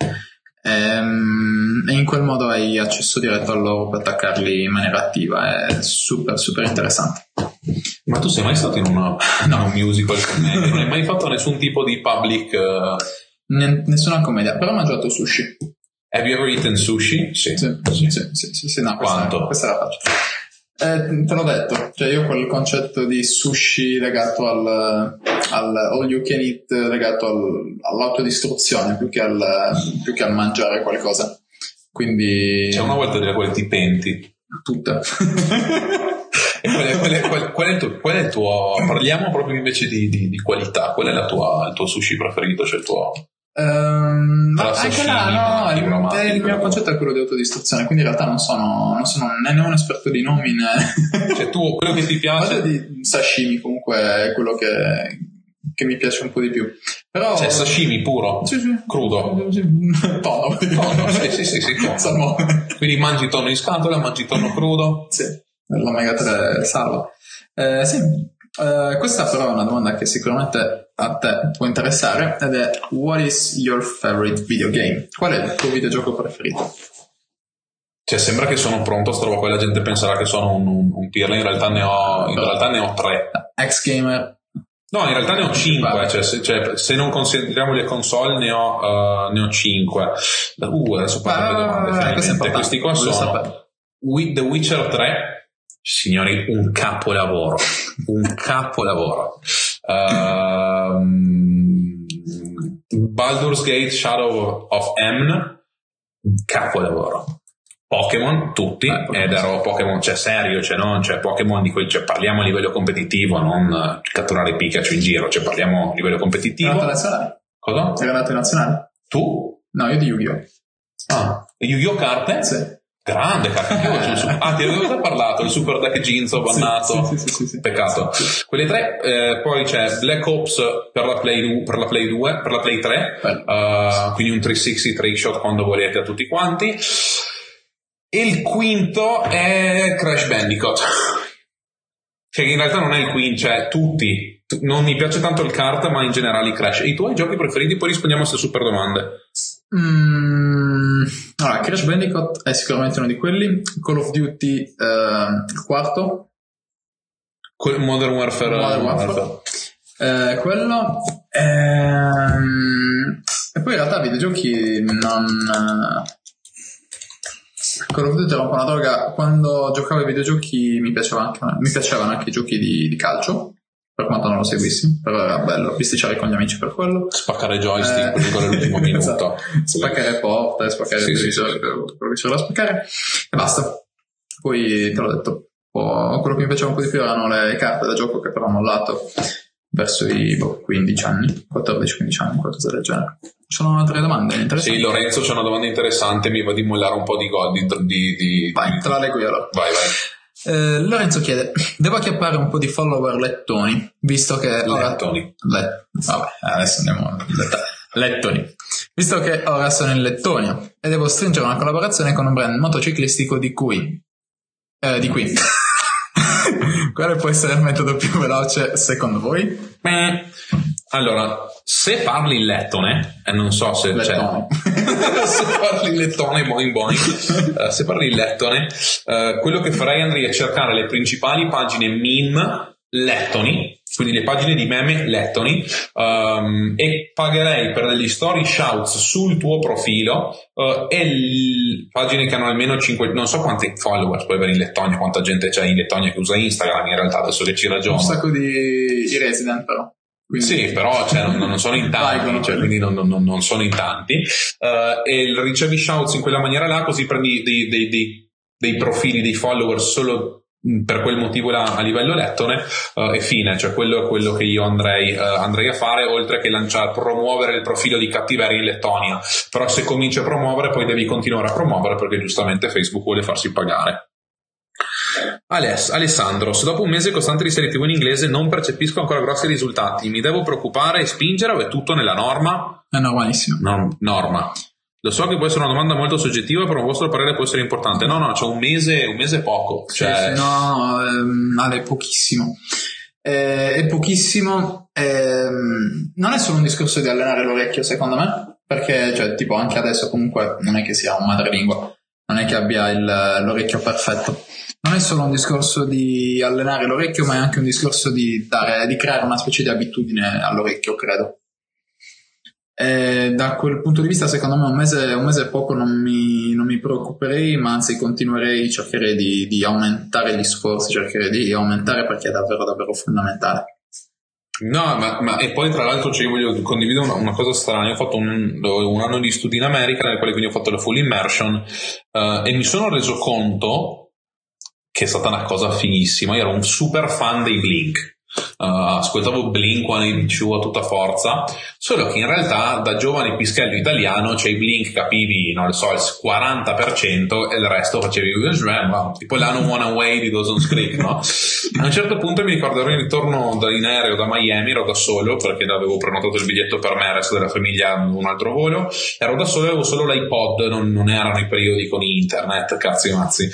Ehm, e in quel modo hai accesso diretto a loro per attaccarli in maniera attiva. È super, super interessante. Ma tu sei mai stato in una, no. un musical commedia? non hai mai fatto nessun tipo di public. Uh... N- nessuna commedia, però ho mangiato sushi. Have you ever eaten sushi? Sì. Sì, sì, sì, sì, sì, sì no, Quanto? Questa, questa la faccia. Eh, te l'ho detto, cioè io quel concetto di sushi legato al, al all you can eat, legato al, all'autodistruzione più che, al, più che al mangiare qualcosa. Quindi... C'è una volta della quale ti penti. Tutte. qual, è, qual, è, qual, qual, è tuo, qual, è, il tuo, Parliamo proprio invece di, di, di qualità. Qual è tua, il tuo sushi preferito? Cioè il tuo... Um, ma anche là, no, il, il, mio concetto è quello di autodistruzione, quindi in realtà non sono, non sono né un esperto di nomi né... Cioè tu, quello che ti piace... di sashimi comunque è quello che, che mi piace un po' di più. Però... Cioè, sashimi puro, Sì, sì. crudo. Tono, Tonno, sì, sì, sì, sì. Salmone. Quindi mangi tonno in scatola, mangi tonno crudo. Sì, l'omega 3 salva. Eh, sì, eh, questa però è una domanda che sicuramente a te può interessare ed è What is your favorite video game? Qual è il tuo videogioco preferito? Cioè, sembra che sono pronto a sta roba, poi la gente penserà che sono un, un, un pirla, in realtà ne ho, in realtà ne ho tre. Ex gamer. No, in realtà ne ho cinque, cioè se, cioè, se non consideriamo le console ne ho, uh, ne ho cinque. Uh, adesso parlo le domande, Ah, finalmente. è importante, Questi qua sono sapere. The Witcher 3, signori, un capolavoro, un capolavoro. Ehm, Baldur's Gate Shadow of M, un capolavoro. Pokémon, tutti, Eh, ed ero Pokémon, cioè serio, cioè non, cioè Pokémon di cui cioè, parliamo a livello competitivo, non eh, catturare Pikachu in giro, cioè parliamo a livello competitivo. Era nato nazionale? Cosa? Nato in nazionale? Tu? No, io di Yu-Gi-Oh! Ah, Yu-Gi-Oh! carte? Sì. Grande, cazzo. Ah, ti avevo già parlato, il Super Deck Ginzo bannato. Sì, sì, sì, sì, sì. Peccato. Quelle tre, eh, poi c'è Black Ops per la Play 2, per la Play, 2, per la Play 3, Bello. eh, quindi un 360 trick shot quando volete a tutti quanti. E il quinto è Crash Bandicoot. Cioè, che in realtà non è il quinto, cioè tutti. Tu- Non mi piace tanto il kart, ma in generale i Crash. E i tuoi giochi preferiti? Poi rispondiamo a queste super domande. Mm, allora, Crash Bandicoot è sicuramente uno di quelli. Call of Duty, ehm, il quarto. Modern Warfare. Modern Warfare. Eh, quello. Ehm, e poi in realtà videogiochi non. eh, Call of Duty era un po' una droga. Quando giocavo ai videogiochi mi, piaceva anche- mi piacevano anche i giochi di, di calcio, per quanto non lo seguissi, però era bello bisticciare con gli amici per quello. Spaccare joystick Eh, per giocare l'ultimo minuto. esatto. Spaccare porte, spaccare Sì, il sì, televisore, quello che c'era da spaccare e basta. Poi te l'ho detto, po'- quello che mi piaceva un po' di più erano le carte da gioco che però ho mollato verso i boh, 15 anni, 14-15 anni, qualcosa del genere. Ci sono altre domande interessanti? Sì, Lorenzo c'è una domanda interessante, mi va di mollare un po' di gol. Di, di, di- Vai, te la leggo io allora. vai, vai. Eh, Lorenzo chiede: Devo acchiappare un po' di follower lettoni, visto che ora- Lettoni. Le- Vabbè, adesso andiamo. Lettoni. Visto che ora sono in Lettonia e devo stringere una collaborazione con un brand motociclistico di cui. Eh, di qui. Quale può essere il metodo più veloce secondo voi? Beh, Allora, se parli in lettone, e non so se. Lettone. se parli in lettone, boing boing, eh, se parli in lettone, eh, quello che farei Andrea è cercare le principali pagine meme lettoni, quindi le pagine di meme lettoni, ehm, e pagherei per degli story shouts sul tuo profilo eh, e l- pagine che hanno almeno 5, non so quanti followers puoi avere in Lettonia, quanta gente c'è in Lettonia che usa Instagram, in realtà adesso che ci Un ragiono. sacco di i resident però. Quindi- Sì, però cioè, non, non sono in tanti, cioè, quindi non, non- non sono in tanti. Eh, e ricevi shouts in quella maniera là, così prendi dei, dei- dei- dei profili, dei follower solo per quel motivo là a livello lettone eh, e fine, cioè quello è quello che io andrei, eh, andrei a fare, oltre che lanciare, promuovere il profilo di cattiveria in Lettonia. Però se cominci a promuovere, poi devi continuare a promuovere perché giustamente Facebook vuole farsi pagare. Aless, Alessandro, se dopo un mese costante di serie TV in inglese non percepisco ancora grossi risultati, mi devo preoccupare e spingere o è tutto nella norma? È normalissimo. No, norma. Lo so che può essere una domanda molto soggettiva, però un vostro parere può essere importante. No, no, c'è un mese, un mese è poco. Cioè, Sì, sì, no, ehm, Ale, è pochissimo. Eh, è pochissimo. ehm, non è solo un discorso di allenare l'orecchio, secondo me, perché, cioè, tipo, anche adesso comunque non è che sia un madrelingua, non è che abbia il- l'orecchio perfetto. Non è solo un discorso di allenare l'orecchio, ma è anche un discorso di, dare, di creare una specie di abitudine all'orecchio, credo. E da quel punto di vista, secondo me, un mese, un mese poco, non mi, non mi preoccuperei, ma anzi continuerei, cercherei di, di aumentare gli sforzi, cercherei di aumentare perché è davvero, davvero fondamentale. No, ma, ma- e poi tra l'altro cioè, io voglio condividere una, una cosa strana. Io ho fatto un, un anno di studi in America, nel quale quindi ho fatto la full immersion, eh, e mi sono reso conto che è stata una cosa fighissima. Io ero un super fan dei Blink. Uh, ascoltavo Blink 182 a tutta forza, solo che in realtà da giovane pischello italiano, cioè i Blink capivi, non lo so, il 40% e il resto facevi wow, tipo l'Ano One Away di Dawson's Creek, no? A un certo punto mi ricordo ero in ritorno da, in aereo da Miami, ero da solo perché avevo prenotato il biglietto per me e il resto della famiglia un altro volo, ero da solo e avevo solo l'iPod, non, non erano i periodi con internet, cazzi mazzi.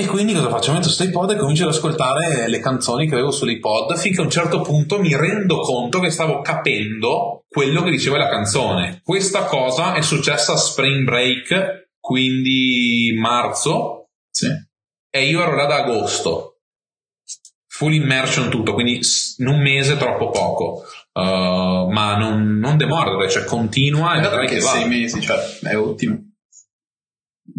E quindi cosa faccio? Metto sto iPod e comincio ad ascoltare le canzoni che avevo sull'iPod finché a un certo punto mi rendo conto che stavo capendo quello che diceva la canzone. Questa cosa è successa a Spring Break, quindi marzo. Sì. E io ero là da agosto. Full immersion tutto, quindi in un mese troppo poco. Uh, ma non, non demordere, cioè continua e vedrai che sei mesi, cioè è ottimo.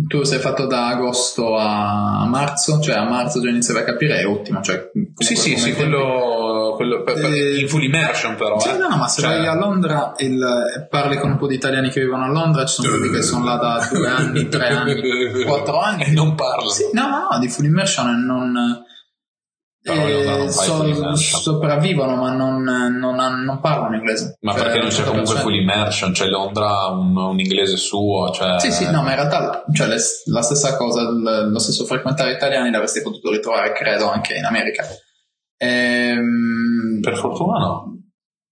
Tu sei fatto da agosto a marzo, cioè a marzo già iniziavi a capire, è ottimo. Cioè, sì, sì, sì, quello, quello per, per, eh, in full immersion però. Sì, eh. no, ma se cioè... vai a Londra il, parli con un po' di italiani che vivono a Londra, ci sono quelli che sono là da due anni, tre anni, quattro anni. E non parlano. Sì, no, no, di full immersion e non eh, so, sopravvivono ma non, non, non, parlano inglese. Ma cioè, perché non c'è comunque full immersion c'è Londra un, un inglese suo cioè... sì sì no ma in realtà cioè, le, la stessa cosa lo stesso frequentare italiani l'avresti potuto ritrovare credo anche in America. Ehm... per fortuna no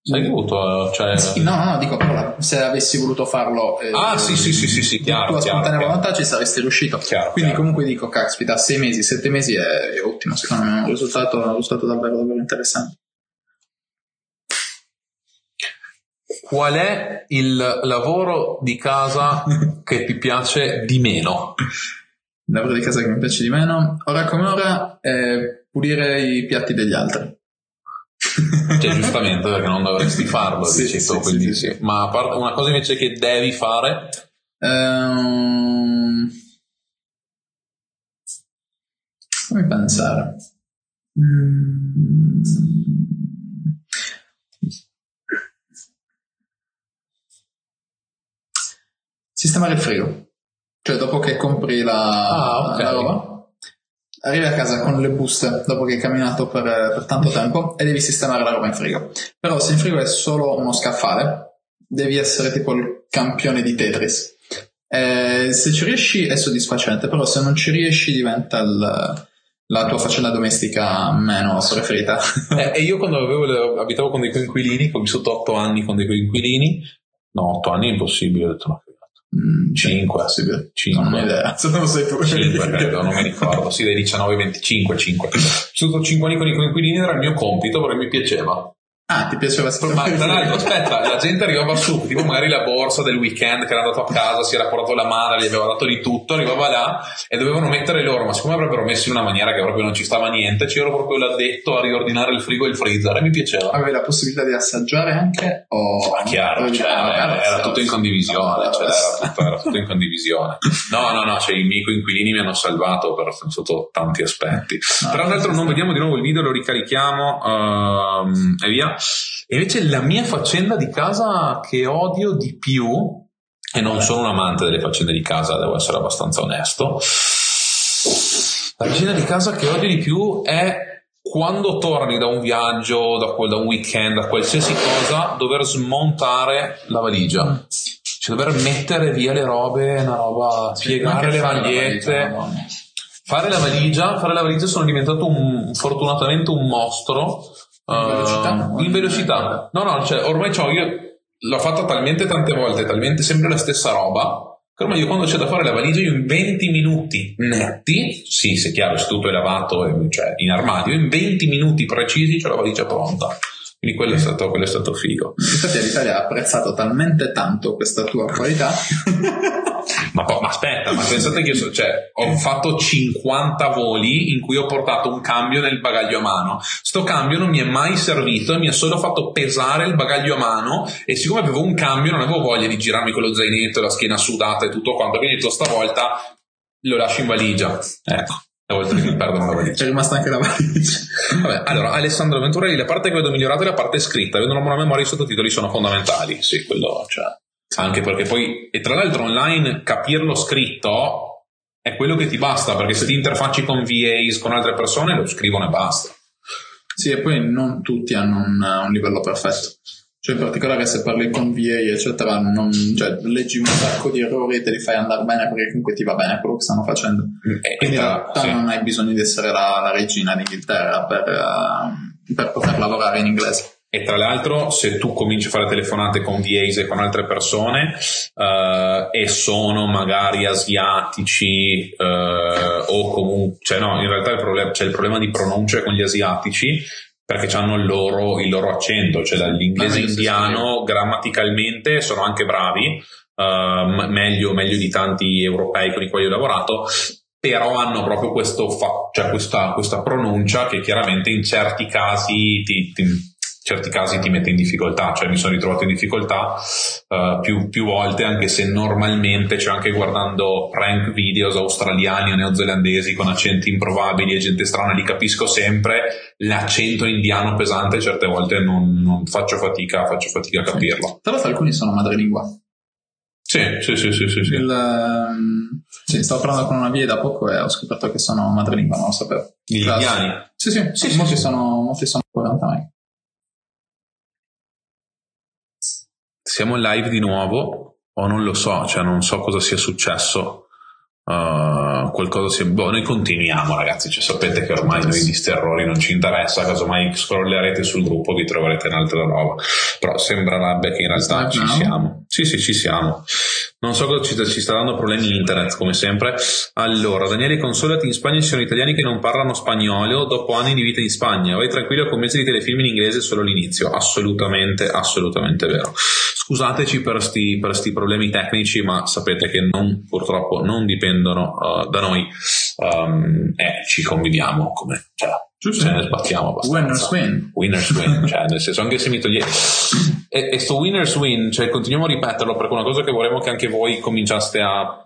Sai avuto, cioè... Sì, no, no, dico però se avessi voluto farlo eh, ah sì sì sì sì, sì chiaro tua spontanea volontà ci saresti riuscito chiaro, quindi chiaro. comunque dico caspita sei mesi sette mesi è, è ottimo secondo me è un risultato, un risultato davvero davvero interessante qual è il lavoro di casa che ti piace di meno? il lavoro di casa che mi piace di meno ora come ora è pulire i piatti degli altri cioè giustamente perché non dovresti farlo sì, dici sì, tu, quindi sì, sì. ma una cosa invece che devi fare um, fammi pensare mm. sistemare il frigo cioè dopo che compri la, ah, okay. la roba arrivi a casa con le buste dopo che hai camminato per, per, tanto tempo e devi sistemare la roba in frigo. Però se in frigo è solo uno scaffale, devi essere tipo il campione di Tetris. Eh, se ci riesci è soddisfacente, però se non ci riesci diventa il, la tua faccenda domestica meno preferita. eh, e io quando avevo, abitavo con dei coinquilini, ho vissuto otto anni con dei coinquilini, no, otto anni è impossibile, ho detto no, 5 sì, 5 non ho idea. Se non sai tu. 5 credo non mi ricordo. Sì dai 19 ai 25 5 sono 5 anni con i coinquilini era il mio compito perché mi piaceva Ah, ti piaceva Ma tra l'altro, aspetta, la gente arrivava su, tipo magari la borsa del weekend che era andato a casa, si era portato la madre, gli aveva dato di tutto, arrivava là e dovevano mettere loro, ma siccome avrebbero messo in una maniera che proprio non ci stava niente, c'ero proprio l'addetto a riordinare il frigo e il freezer e mi piaceva. Avevi la possibilità di assaggiare anche? O... Ma chiaro, cioè, era, era, tutto in condivisione, cioè, era, tutto, era tutto in condivisione. No, no, no, cioè, i miei coinquilini mi hanno salvato per, sotto tanti aspetti. No, Tra l'altro non vediamo di nuovo il video, lo ricarichiamo um, e via. E invece la mia faccenda di casa che odio di più, e non sono un amante delle faccende di casa, devo essere abbastanza onesto, la faccenda di casa che odio di più è quando torni da un viaggio, da, da un weekend, da qualsiasi cosa, dover smontare la valigia. Cioè dover mettere via le robe, una roba, piegare le magliette. Fare la valigia, fare la valigia sono diventato un, fortunatamente un mostro in velocità? Uh, in velocità. No, no, cioè, ormai c'ho io l'ho fatta talmente tante volte, talmente sempre la stessa roba. Che ormai io quando c'è da fare la valigia, io in 20 minuti netti, sì, se chiaro, se tutto è lavato, cioè in armadio, in 20 minuti precisi c'è la valigia pronta. Quindi quello è stato, quello è stato figo. Infatti l'Italia ha apprezzato talmente tanto questa tua qualità. ma, ma, aspetta, ma pensate che io so, cioè, ho fatto 50 voli in cui ho portato un cambio nel bagaglio a mano. Sto cambio non mi è mai servito e mi ha solo fatto pesare il bagaglio a mano e siccome avevo un cambio non avevo voglia di girarmi con lo zainetto, la schiena sudata e tutto quanto, quindi ho detto stavolta lo lascio in valigia. Ecco oltre che perdono la valigia. C'è rimasta anche la valigia. Vabbè, allora, Alessandro Venturelli, la parte che vedo migliorata è la parte scritta. Avendo una buona memoria, i sottotitoli sono fondamentali. Sì, quello, cioè. Anche perché poi, e tra l'altro online capirlo scritto è quello che ti basta, perché se ti interfacci con VAs, con altre persone, lo scrivono e basta. Sì, e poi non tutti hanno un, un livello perfetto. Cioè, in particolare se parli con VA, eccetera, non, cioè, leggi un sacco di errori e te li fai andare bene perché comunque ti va bene quello che stanno facendo. E- Quindi in realtà sì. non hai bisogno di essere la, la regina d'Inghilterra per, eh, per poter lavorare in inglese. E tra l'altro, se tu cominci a fare telefonate con VAs e con altre persone eh, e sono magari asiatici eh, o comunque, cioè no, in realtà il problema, c'è il problema di pronuncia con gli asiatici perché hanno il loro, il loro accento, cioè dall'inglese Ah, indiano grammaticalmente sono anche bravi, eh, meglio, meglio di tanti europei con i quali ho lavorato, però hanno proprio questo fa- cioè questa, questa pronuncia che chiaramente in certi casi ti, ti- certi casi ti mette in difficoltà, cioè mi sono ritrovato in difficoltà eh, più, più volte, anche se normalmente, cioè anche guardando prank videos australiani o neozelandesi con accenti improbabili e gente strana, li capisco sempre, l'accento indiano pesante certe volte non, non faccio fatica, faccio fatica a capirlo. Tra l'altro alcuni sono madrelingua. Sì, sì, sì, sì, sì, sì. Il, ehm, sì, stavo parlando con una via da poco e ho scoperto che sono madrelingua, non lo sapevo. Gli indiani. Sì, sì, Sì, sì, molti, sì. Sono, molti sono 40 mai. Siamo live di nuovo o non lo so, cioè non so cosa sia successo. Uh, qualcosa sia boh, noi continuiamo ragazzi. Cioè, sapete che ormai noi di sti errori non ci interessa casomai scrollerete sul gruppo vi troverete un'altra roba. Però sembrerebbe che in realtà ci siamo. Sì sì ci siamo. Non so cosa ci, ci sta dando problemi internet come sempre. Allora Daniele consolati in Spagna ci sono italiani che non parlano spagnolo dopo anni di vita in Spagna. Vai tranquillo con mezzi di telefilm in inglese solo l'inizio. Assolutamente assolutamente vero. Scusateci per sti, per sti problemi tecnici ma sapete che non, purtroppo non dipendono uh, da noi um, e ci conviviamo come cioè, ce ne sbattiamo abbastanza. Winners win. winners win, cioè nel senso anche se mi toglie e, e sto winners win, cioè continuiamo a ripeterlo perché è una cosa che vorremmo che anche voi cominciaste a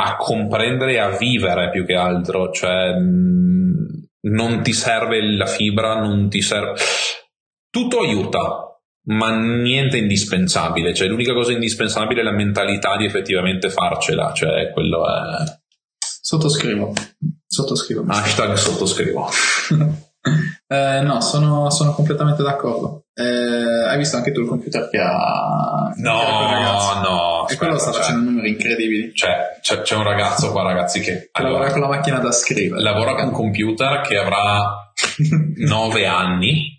a comprendere e a vivere più che altro, cioè mh, non ti serve la fibra, non ti serve tutto aiuta, ma niente indispensabile, cioè l'unica cosa indispensabile è la mentalità di effettivamente farcela, cioè quello è Sottoscrivo. Sottoscrivo. hashtag sottoscrivo. Eh, no, sono, sono completamente d'accordo. Eh, hai visto anche tu il computer che ha. che quel ragazzo? No, no. E quello sta aspetta, facendo numeri incredibili. Cioè, c'è, c'è un ragazzo qua, ragazzi, che Lavora allora, con la macchina da scrivere. lavora con un computer che avrà 9 anni,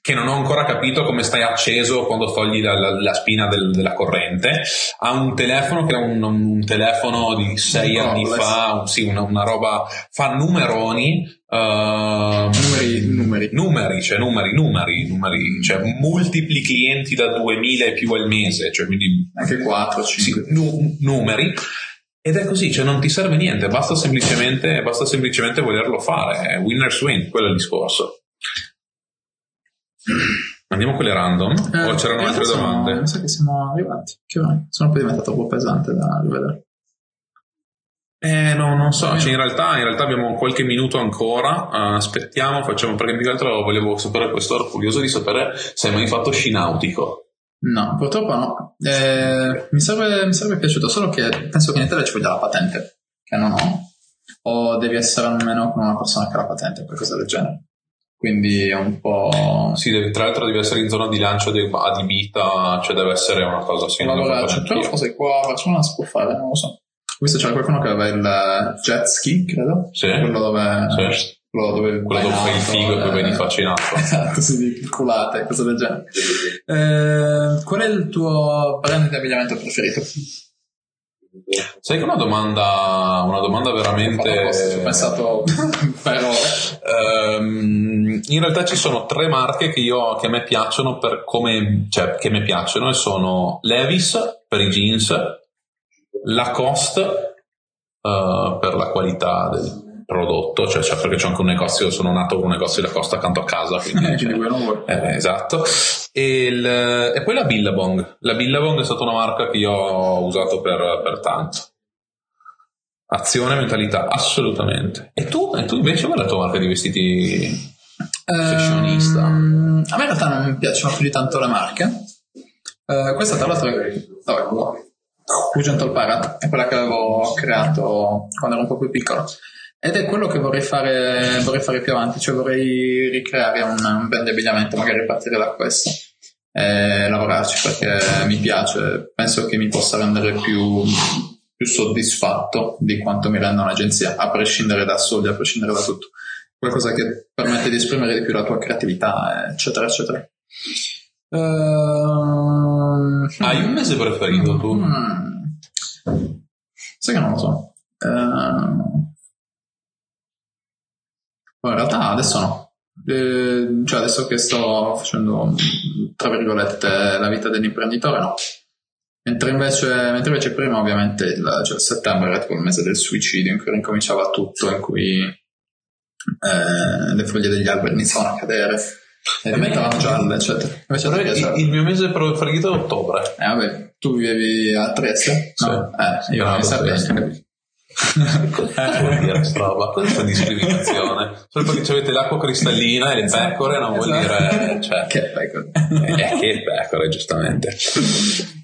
che non ho ancora capito come stai acceso quando togli la, la- la spina del- della corrente. Ha un telefono che è un, un telefono di 6 Un anni fa, un- sì, una, una roba, fa numeroni. ehm, Numeri, numeri. numeri, cioè numeri, numeri, numeri, cioè multipli clienti da 2000 e più al mese, cioè quindi Anche 4, sì, 5. nu- numeri. Ed è così, cioè non ti serve niente, basta semplicemente, basta semplicemente volerlo fare. Winners win, quello è il discorso. Andiamo con le random? o c'erano altre domande? Mi sa che siamo arrivati. Che ora? Sono poi diventato troppo pesante da rivedere. Eh, no, non so. Cioè, in, realtà, in realtà abbiamo qualche minuto ancora. eh, aspettiamo, facciamo perché più che altro volevo sapere questo. Ero curioso di sapere se hai mai fatto sci nautico. No, purtroppo no. Eh, mi, sarebbe, mi sarebbe piaciuto, solo che penso che in Italia ci voglia la patente, che non ho. O devi essere almeno con una persona che ha la patente, qualcosa del genere. Quindi è un po'. Sì, devi- tra l'altro deve essere in zona di lancio de- adibita, cioè deve essere una cosa sì, lo Allora, faccio c'è anch'io. forse qua a Barcellona si può fare, non lo so. Visto c'era qualcuno che aveva il jet ski, credo. Sì. Quello dove. Sì. Quello dove, Quello dove fai il figo e poi vai di faccia in acqua. Esatto, sì, di culate, cose del genere. Eh, qual è il tuo brand di abbigliamento preferito? Sai che una domanda, una domanda veramente. ci ho pensato per ore. Ehm, in realtà ci sono tre marche che, io, che a me piacciono per come, cioè che mi piacciono e sono Levis per i jeans, Lacoste eh, per la qualità del prodotto, cioè, cioè perché c'è anche un negozio, sono nato con un negozio di Lacoste accanto a casa, quindi cioè, eh, esatto. E, il- e poi la Billabong. La Billabong è stata una marca che io ho usato per, per tanto. Azione mentalità, assolutamente. E tu, e tu invece qual è la tua marca di vestiti? Fashionista. Ehm, a me in realtà non mi piacciono più di tanto le marche. Eh, questa tra l'altro è qua. Fugental Parrot è quella che avevo creato quando ero un po' più piccolo. Ed è quello che vorrei fare, vorrei fare più avanti, cioè vorrei ricreare un, un di abbigliamento, magari partire da questo e lavorarci perché mi piace, penso che mi possa rendere più, più soddisfatto di quanto mi renda un'agenzia, a prescindere da soldi, a prescindere da tutto. Qualcosa che permette di esprimere di più la tua creatività, eccetera, eccetera. Uh, Hai un mese preferito tu? Mm, sai che non lo so. Uh, in realtà adesso no. Eh, cioè adesso che sto facendo, tra virgolette, la vita dell'imprenditore, no. Mentre invece, mentre invece prima ovviamente il, cioè, settembre era tipo il mese del suicidio in cui ricominciava tutto, in cui eh, le foglie degli alberi iniziavano a cadere e diventavano gialle, eccetera. Invece a te? Il, mio mese preferito è ottobre. Eh vabbè, tu vivevi a Trieste? Sì. No? Eh, io Bravo, in Sardegna, Cosa vuol dire sta roba? Questa è discriminazione. Solo perché avete l'acqua cristallina e le pecore non vuol Esatto. dire... Cioè, Che pecora. eh, che pecore, giustamente.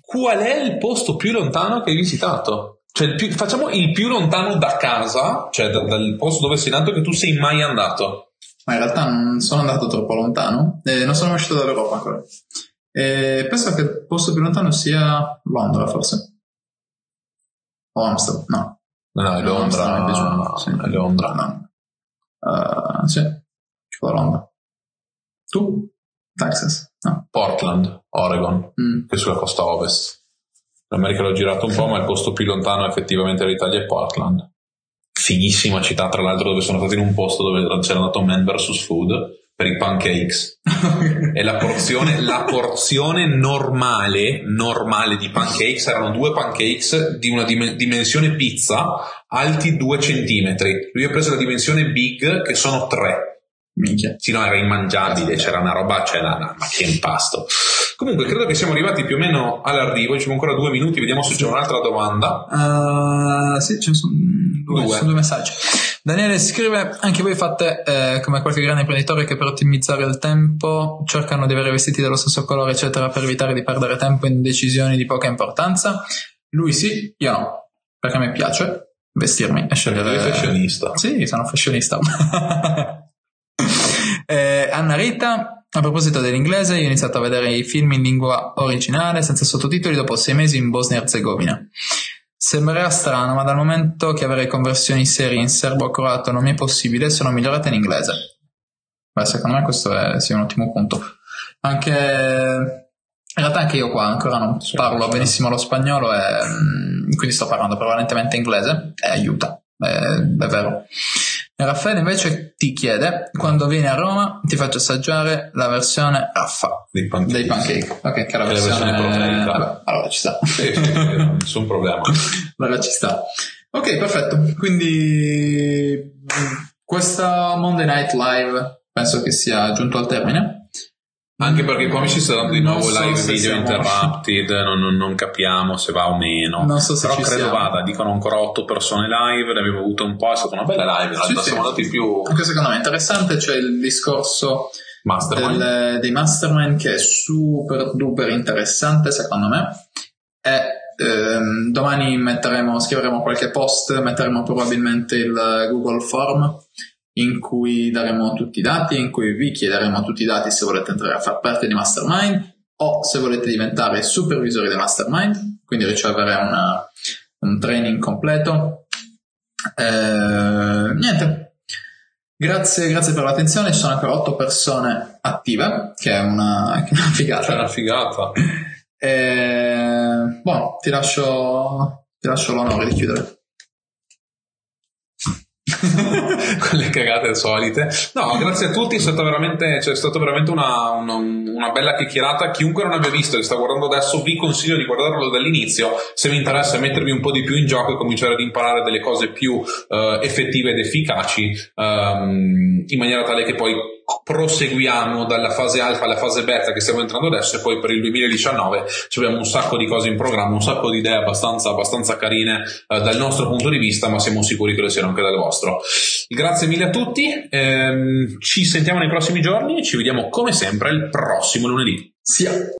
Qual è il posto più lontano che hai visitato? Cioè, il più- facciamo il più lontano da casa, cioè da- dal posto dove sei nato, che tu sei mai andato. Ma in realtà non sono andato troppo lontano, e non sono mai uscito dall'Europa ancora. E penso che il posto più lontano sia Londra, forse. O Amsterdam, no. No, no, No, Londra. È piaciuto, sì. Londra. No. Uh, sì, tipo Londra. Tu? Texas? No. Portland, Oregon, Mm. che è sulla costa ovest. L'America l'ho girato un po', ma il posto più lontano effettivamente dall'Italia è Portland. Fighissima città, tra l'altro, dove sono stato in un posto dove c'era andato Man vs. Food per i pancakes. E la porzione, la porzione normale, normale di pancakes erano due pancakes di una dim- dimensione pizza alti 2 centimetri. Lui ha preso la dimensione big che sono 3. Minchia. Sì, no, era immangiabile, c'era una roba, c'era una, ma che impasto. Comunque, credo che siamo arrivati più o meno all'arrivo, ci sono ancora due minuti, vediamo se c'è un'altra domanda. Uh, sì, ce ne sono due, Due. sono due messaggi. Daniele scrive: Anche voi fate eh, come qualche grande imprenditore che per ottimizzare il tempo cercano di avere vestiti dello stesso colore, eccetera, per evitare di perdere tempo in decisioni di poca importanza. Lui sì, io no, perché a me piace vestirmi e scegliere. È fashionista. Sì, sono fashionista. Eh, Anna Rita, a proposito dell'inglese, io ho iniziato a vedere i film in lingua originale senza sottotitoli dopo sei mesi in Bosnia e Herzegovina. Sembrerà strano, ma dal momento che avere conversioni serie in serbo-croato non mi è possibile, sono migliorate in inglese. Beh, secondo me questo è sì, un ottimo punto. Anche in realtà anche io qua ancora non parlo benissimo lo spagnolo e mm, quindi sto parlando prevalentemente inglese e aiuta, è, è vero. Raffaele invece ti chiede quando vieni a Roma ti faccio assaggiare la versione Raffa Dei pancakes. dei pancake. Ok, che è la versione, versione. Vabbè, allora ci sta. Sì, sì, nessun problema. allora ci sta. Ok, perfetto. Quindi questa Monday Night Live penso che sia giunto al termine. Anche perché come ci sta dando di nuovo so live video siamo- interrupted, non, non- non capiamo se va o meno. Non so se Però credo siamo. vada, dicono ancora otto persone live, ne abbiamo avuto un po', è stata una bella live, in realtà siamo andati più Anche secondo me è interessante, c'è il discorso mastermind. del- dei mastermind che è super duper interessante secondo me e ehm, domani metteremo, scriveremo qualche post metteremo probabilmente il Google Form in cui daremo tutti i dati in cui vi chiederemo tutti i dati se volete entrare a far parte di mastermind o se volete diventare supervisori del mastermind quindi ricevere una- un training completo Eh, niente Grazie, grazie per l'attenzione. Ci sono ancora otto persone attive, che è una, che è una figata. una figata. E, buono, ti lascio, ti lascio l'onore di chiudere. Quelle cagate solite. No, grazie a tutti, è stata veramente, cioè, è stata veramente una, una- una bella chiacchierata. Chiunque non abbia visto e sta guardando adesso, vi consiglio di guardarlo dall'inizio. Se vi interessa mettervi un po' di più in gioco e cominciare ad imparare delle cose più eh, effettive ed efficaci, ehm, in maniera tale che poi proseguiamo dalla fase alfa alla fase beta che stiamo entrando adesso e poi per il 2019 ci abbiamo un sacco di cose in programma, un sacco di idee abbastanza, abbastanza carine eh, dal nostro punto di vista, ma siamo sicuri che lo siano anche dal vostro. Grazie mille a tutti, ehm, ci sentiamo nei prossimi giorni e ci vediamo come sempre il prossimo lunedì. Sia.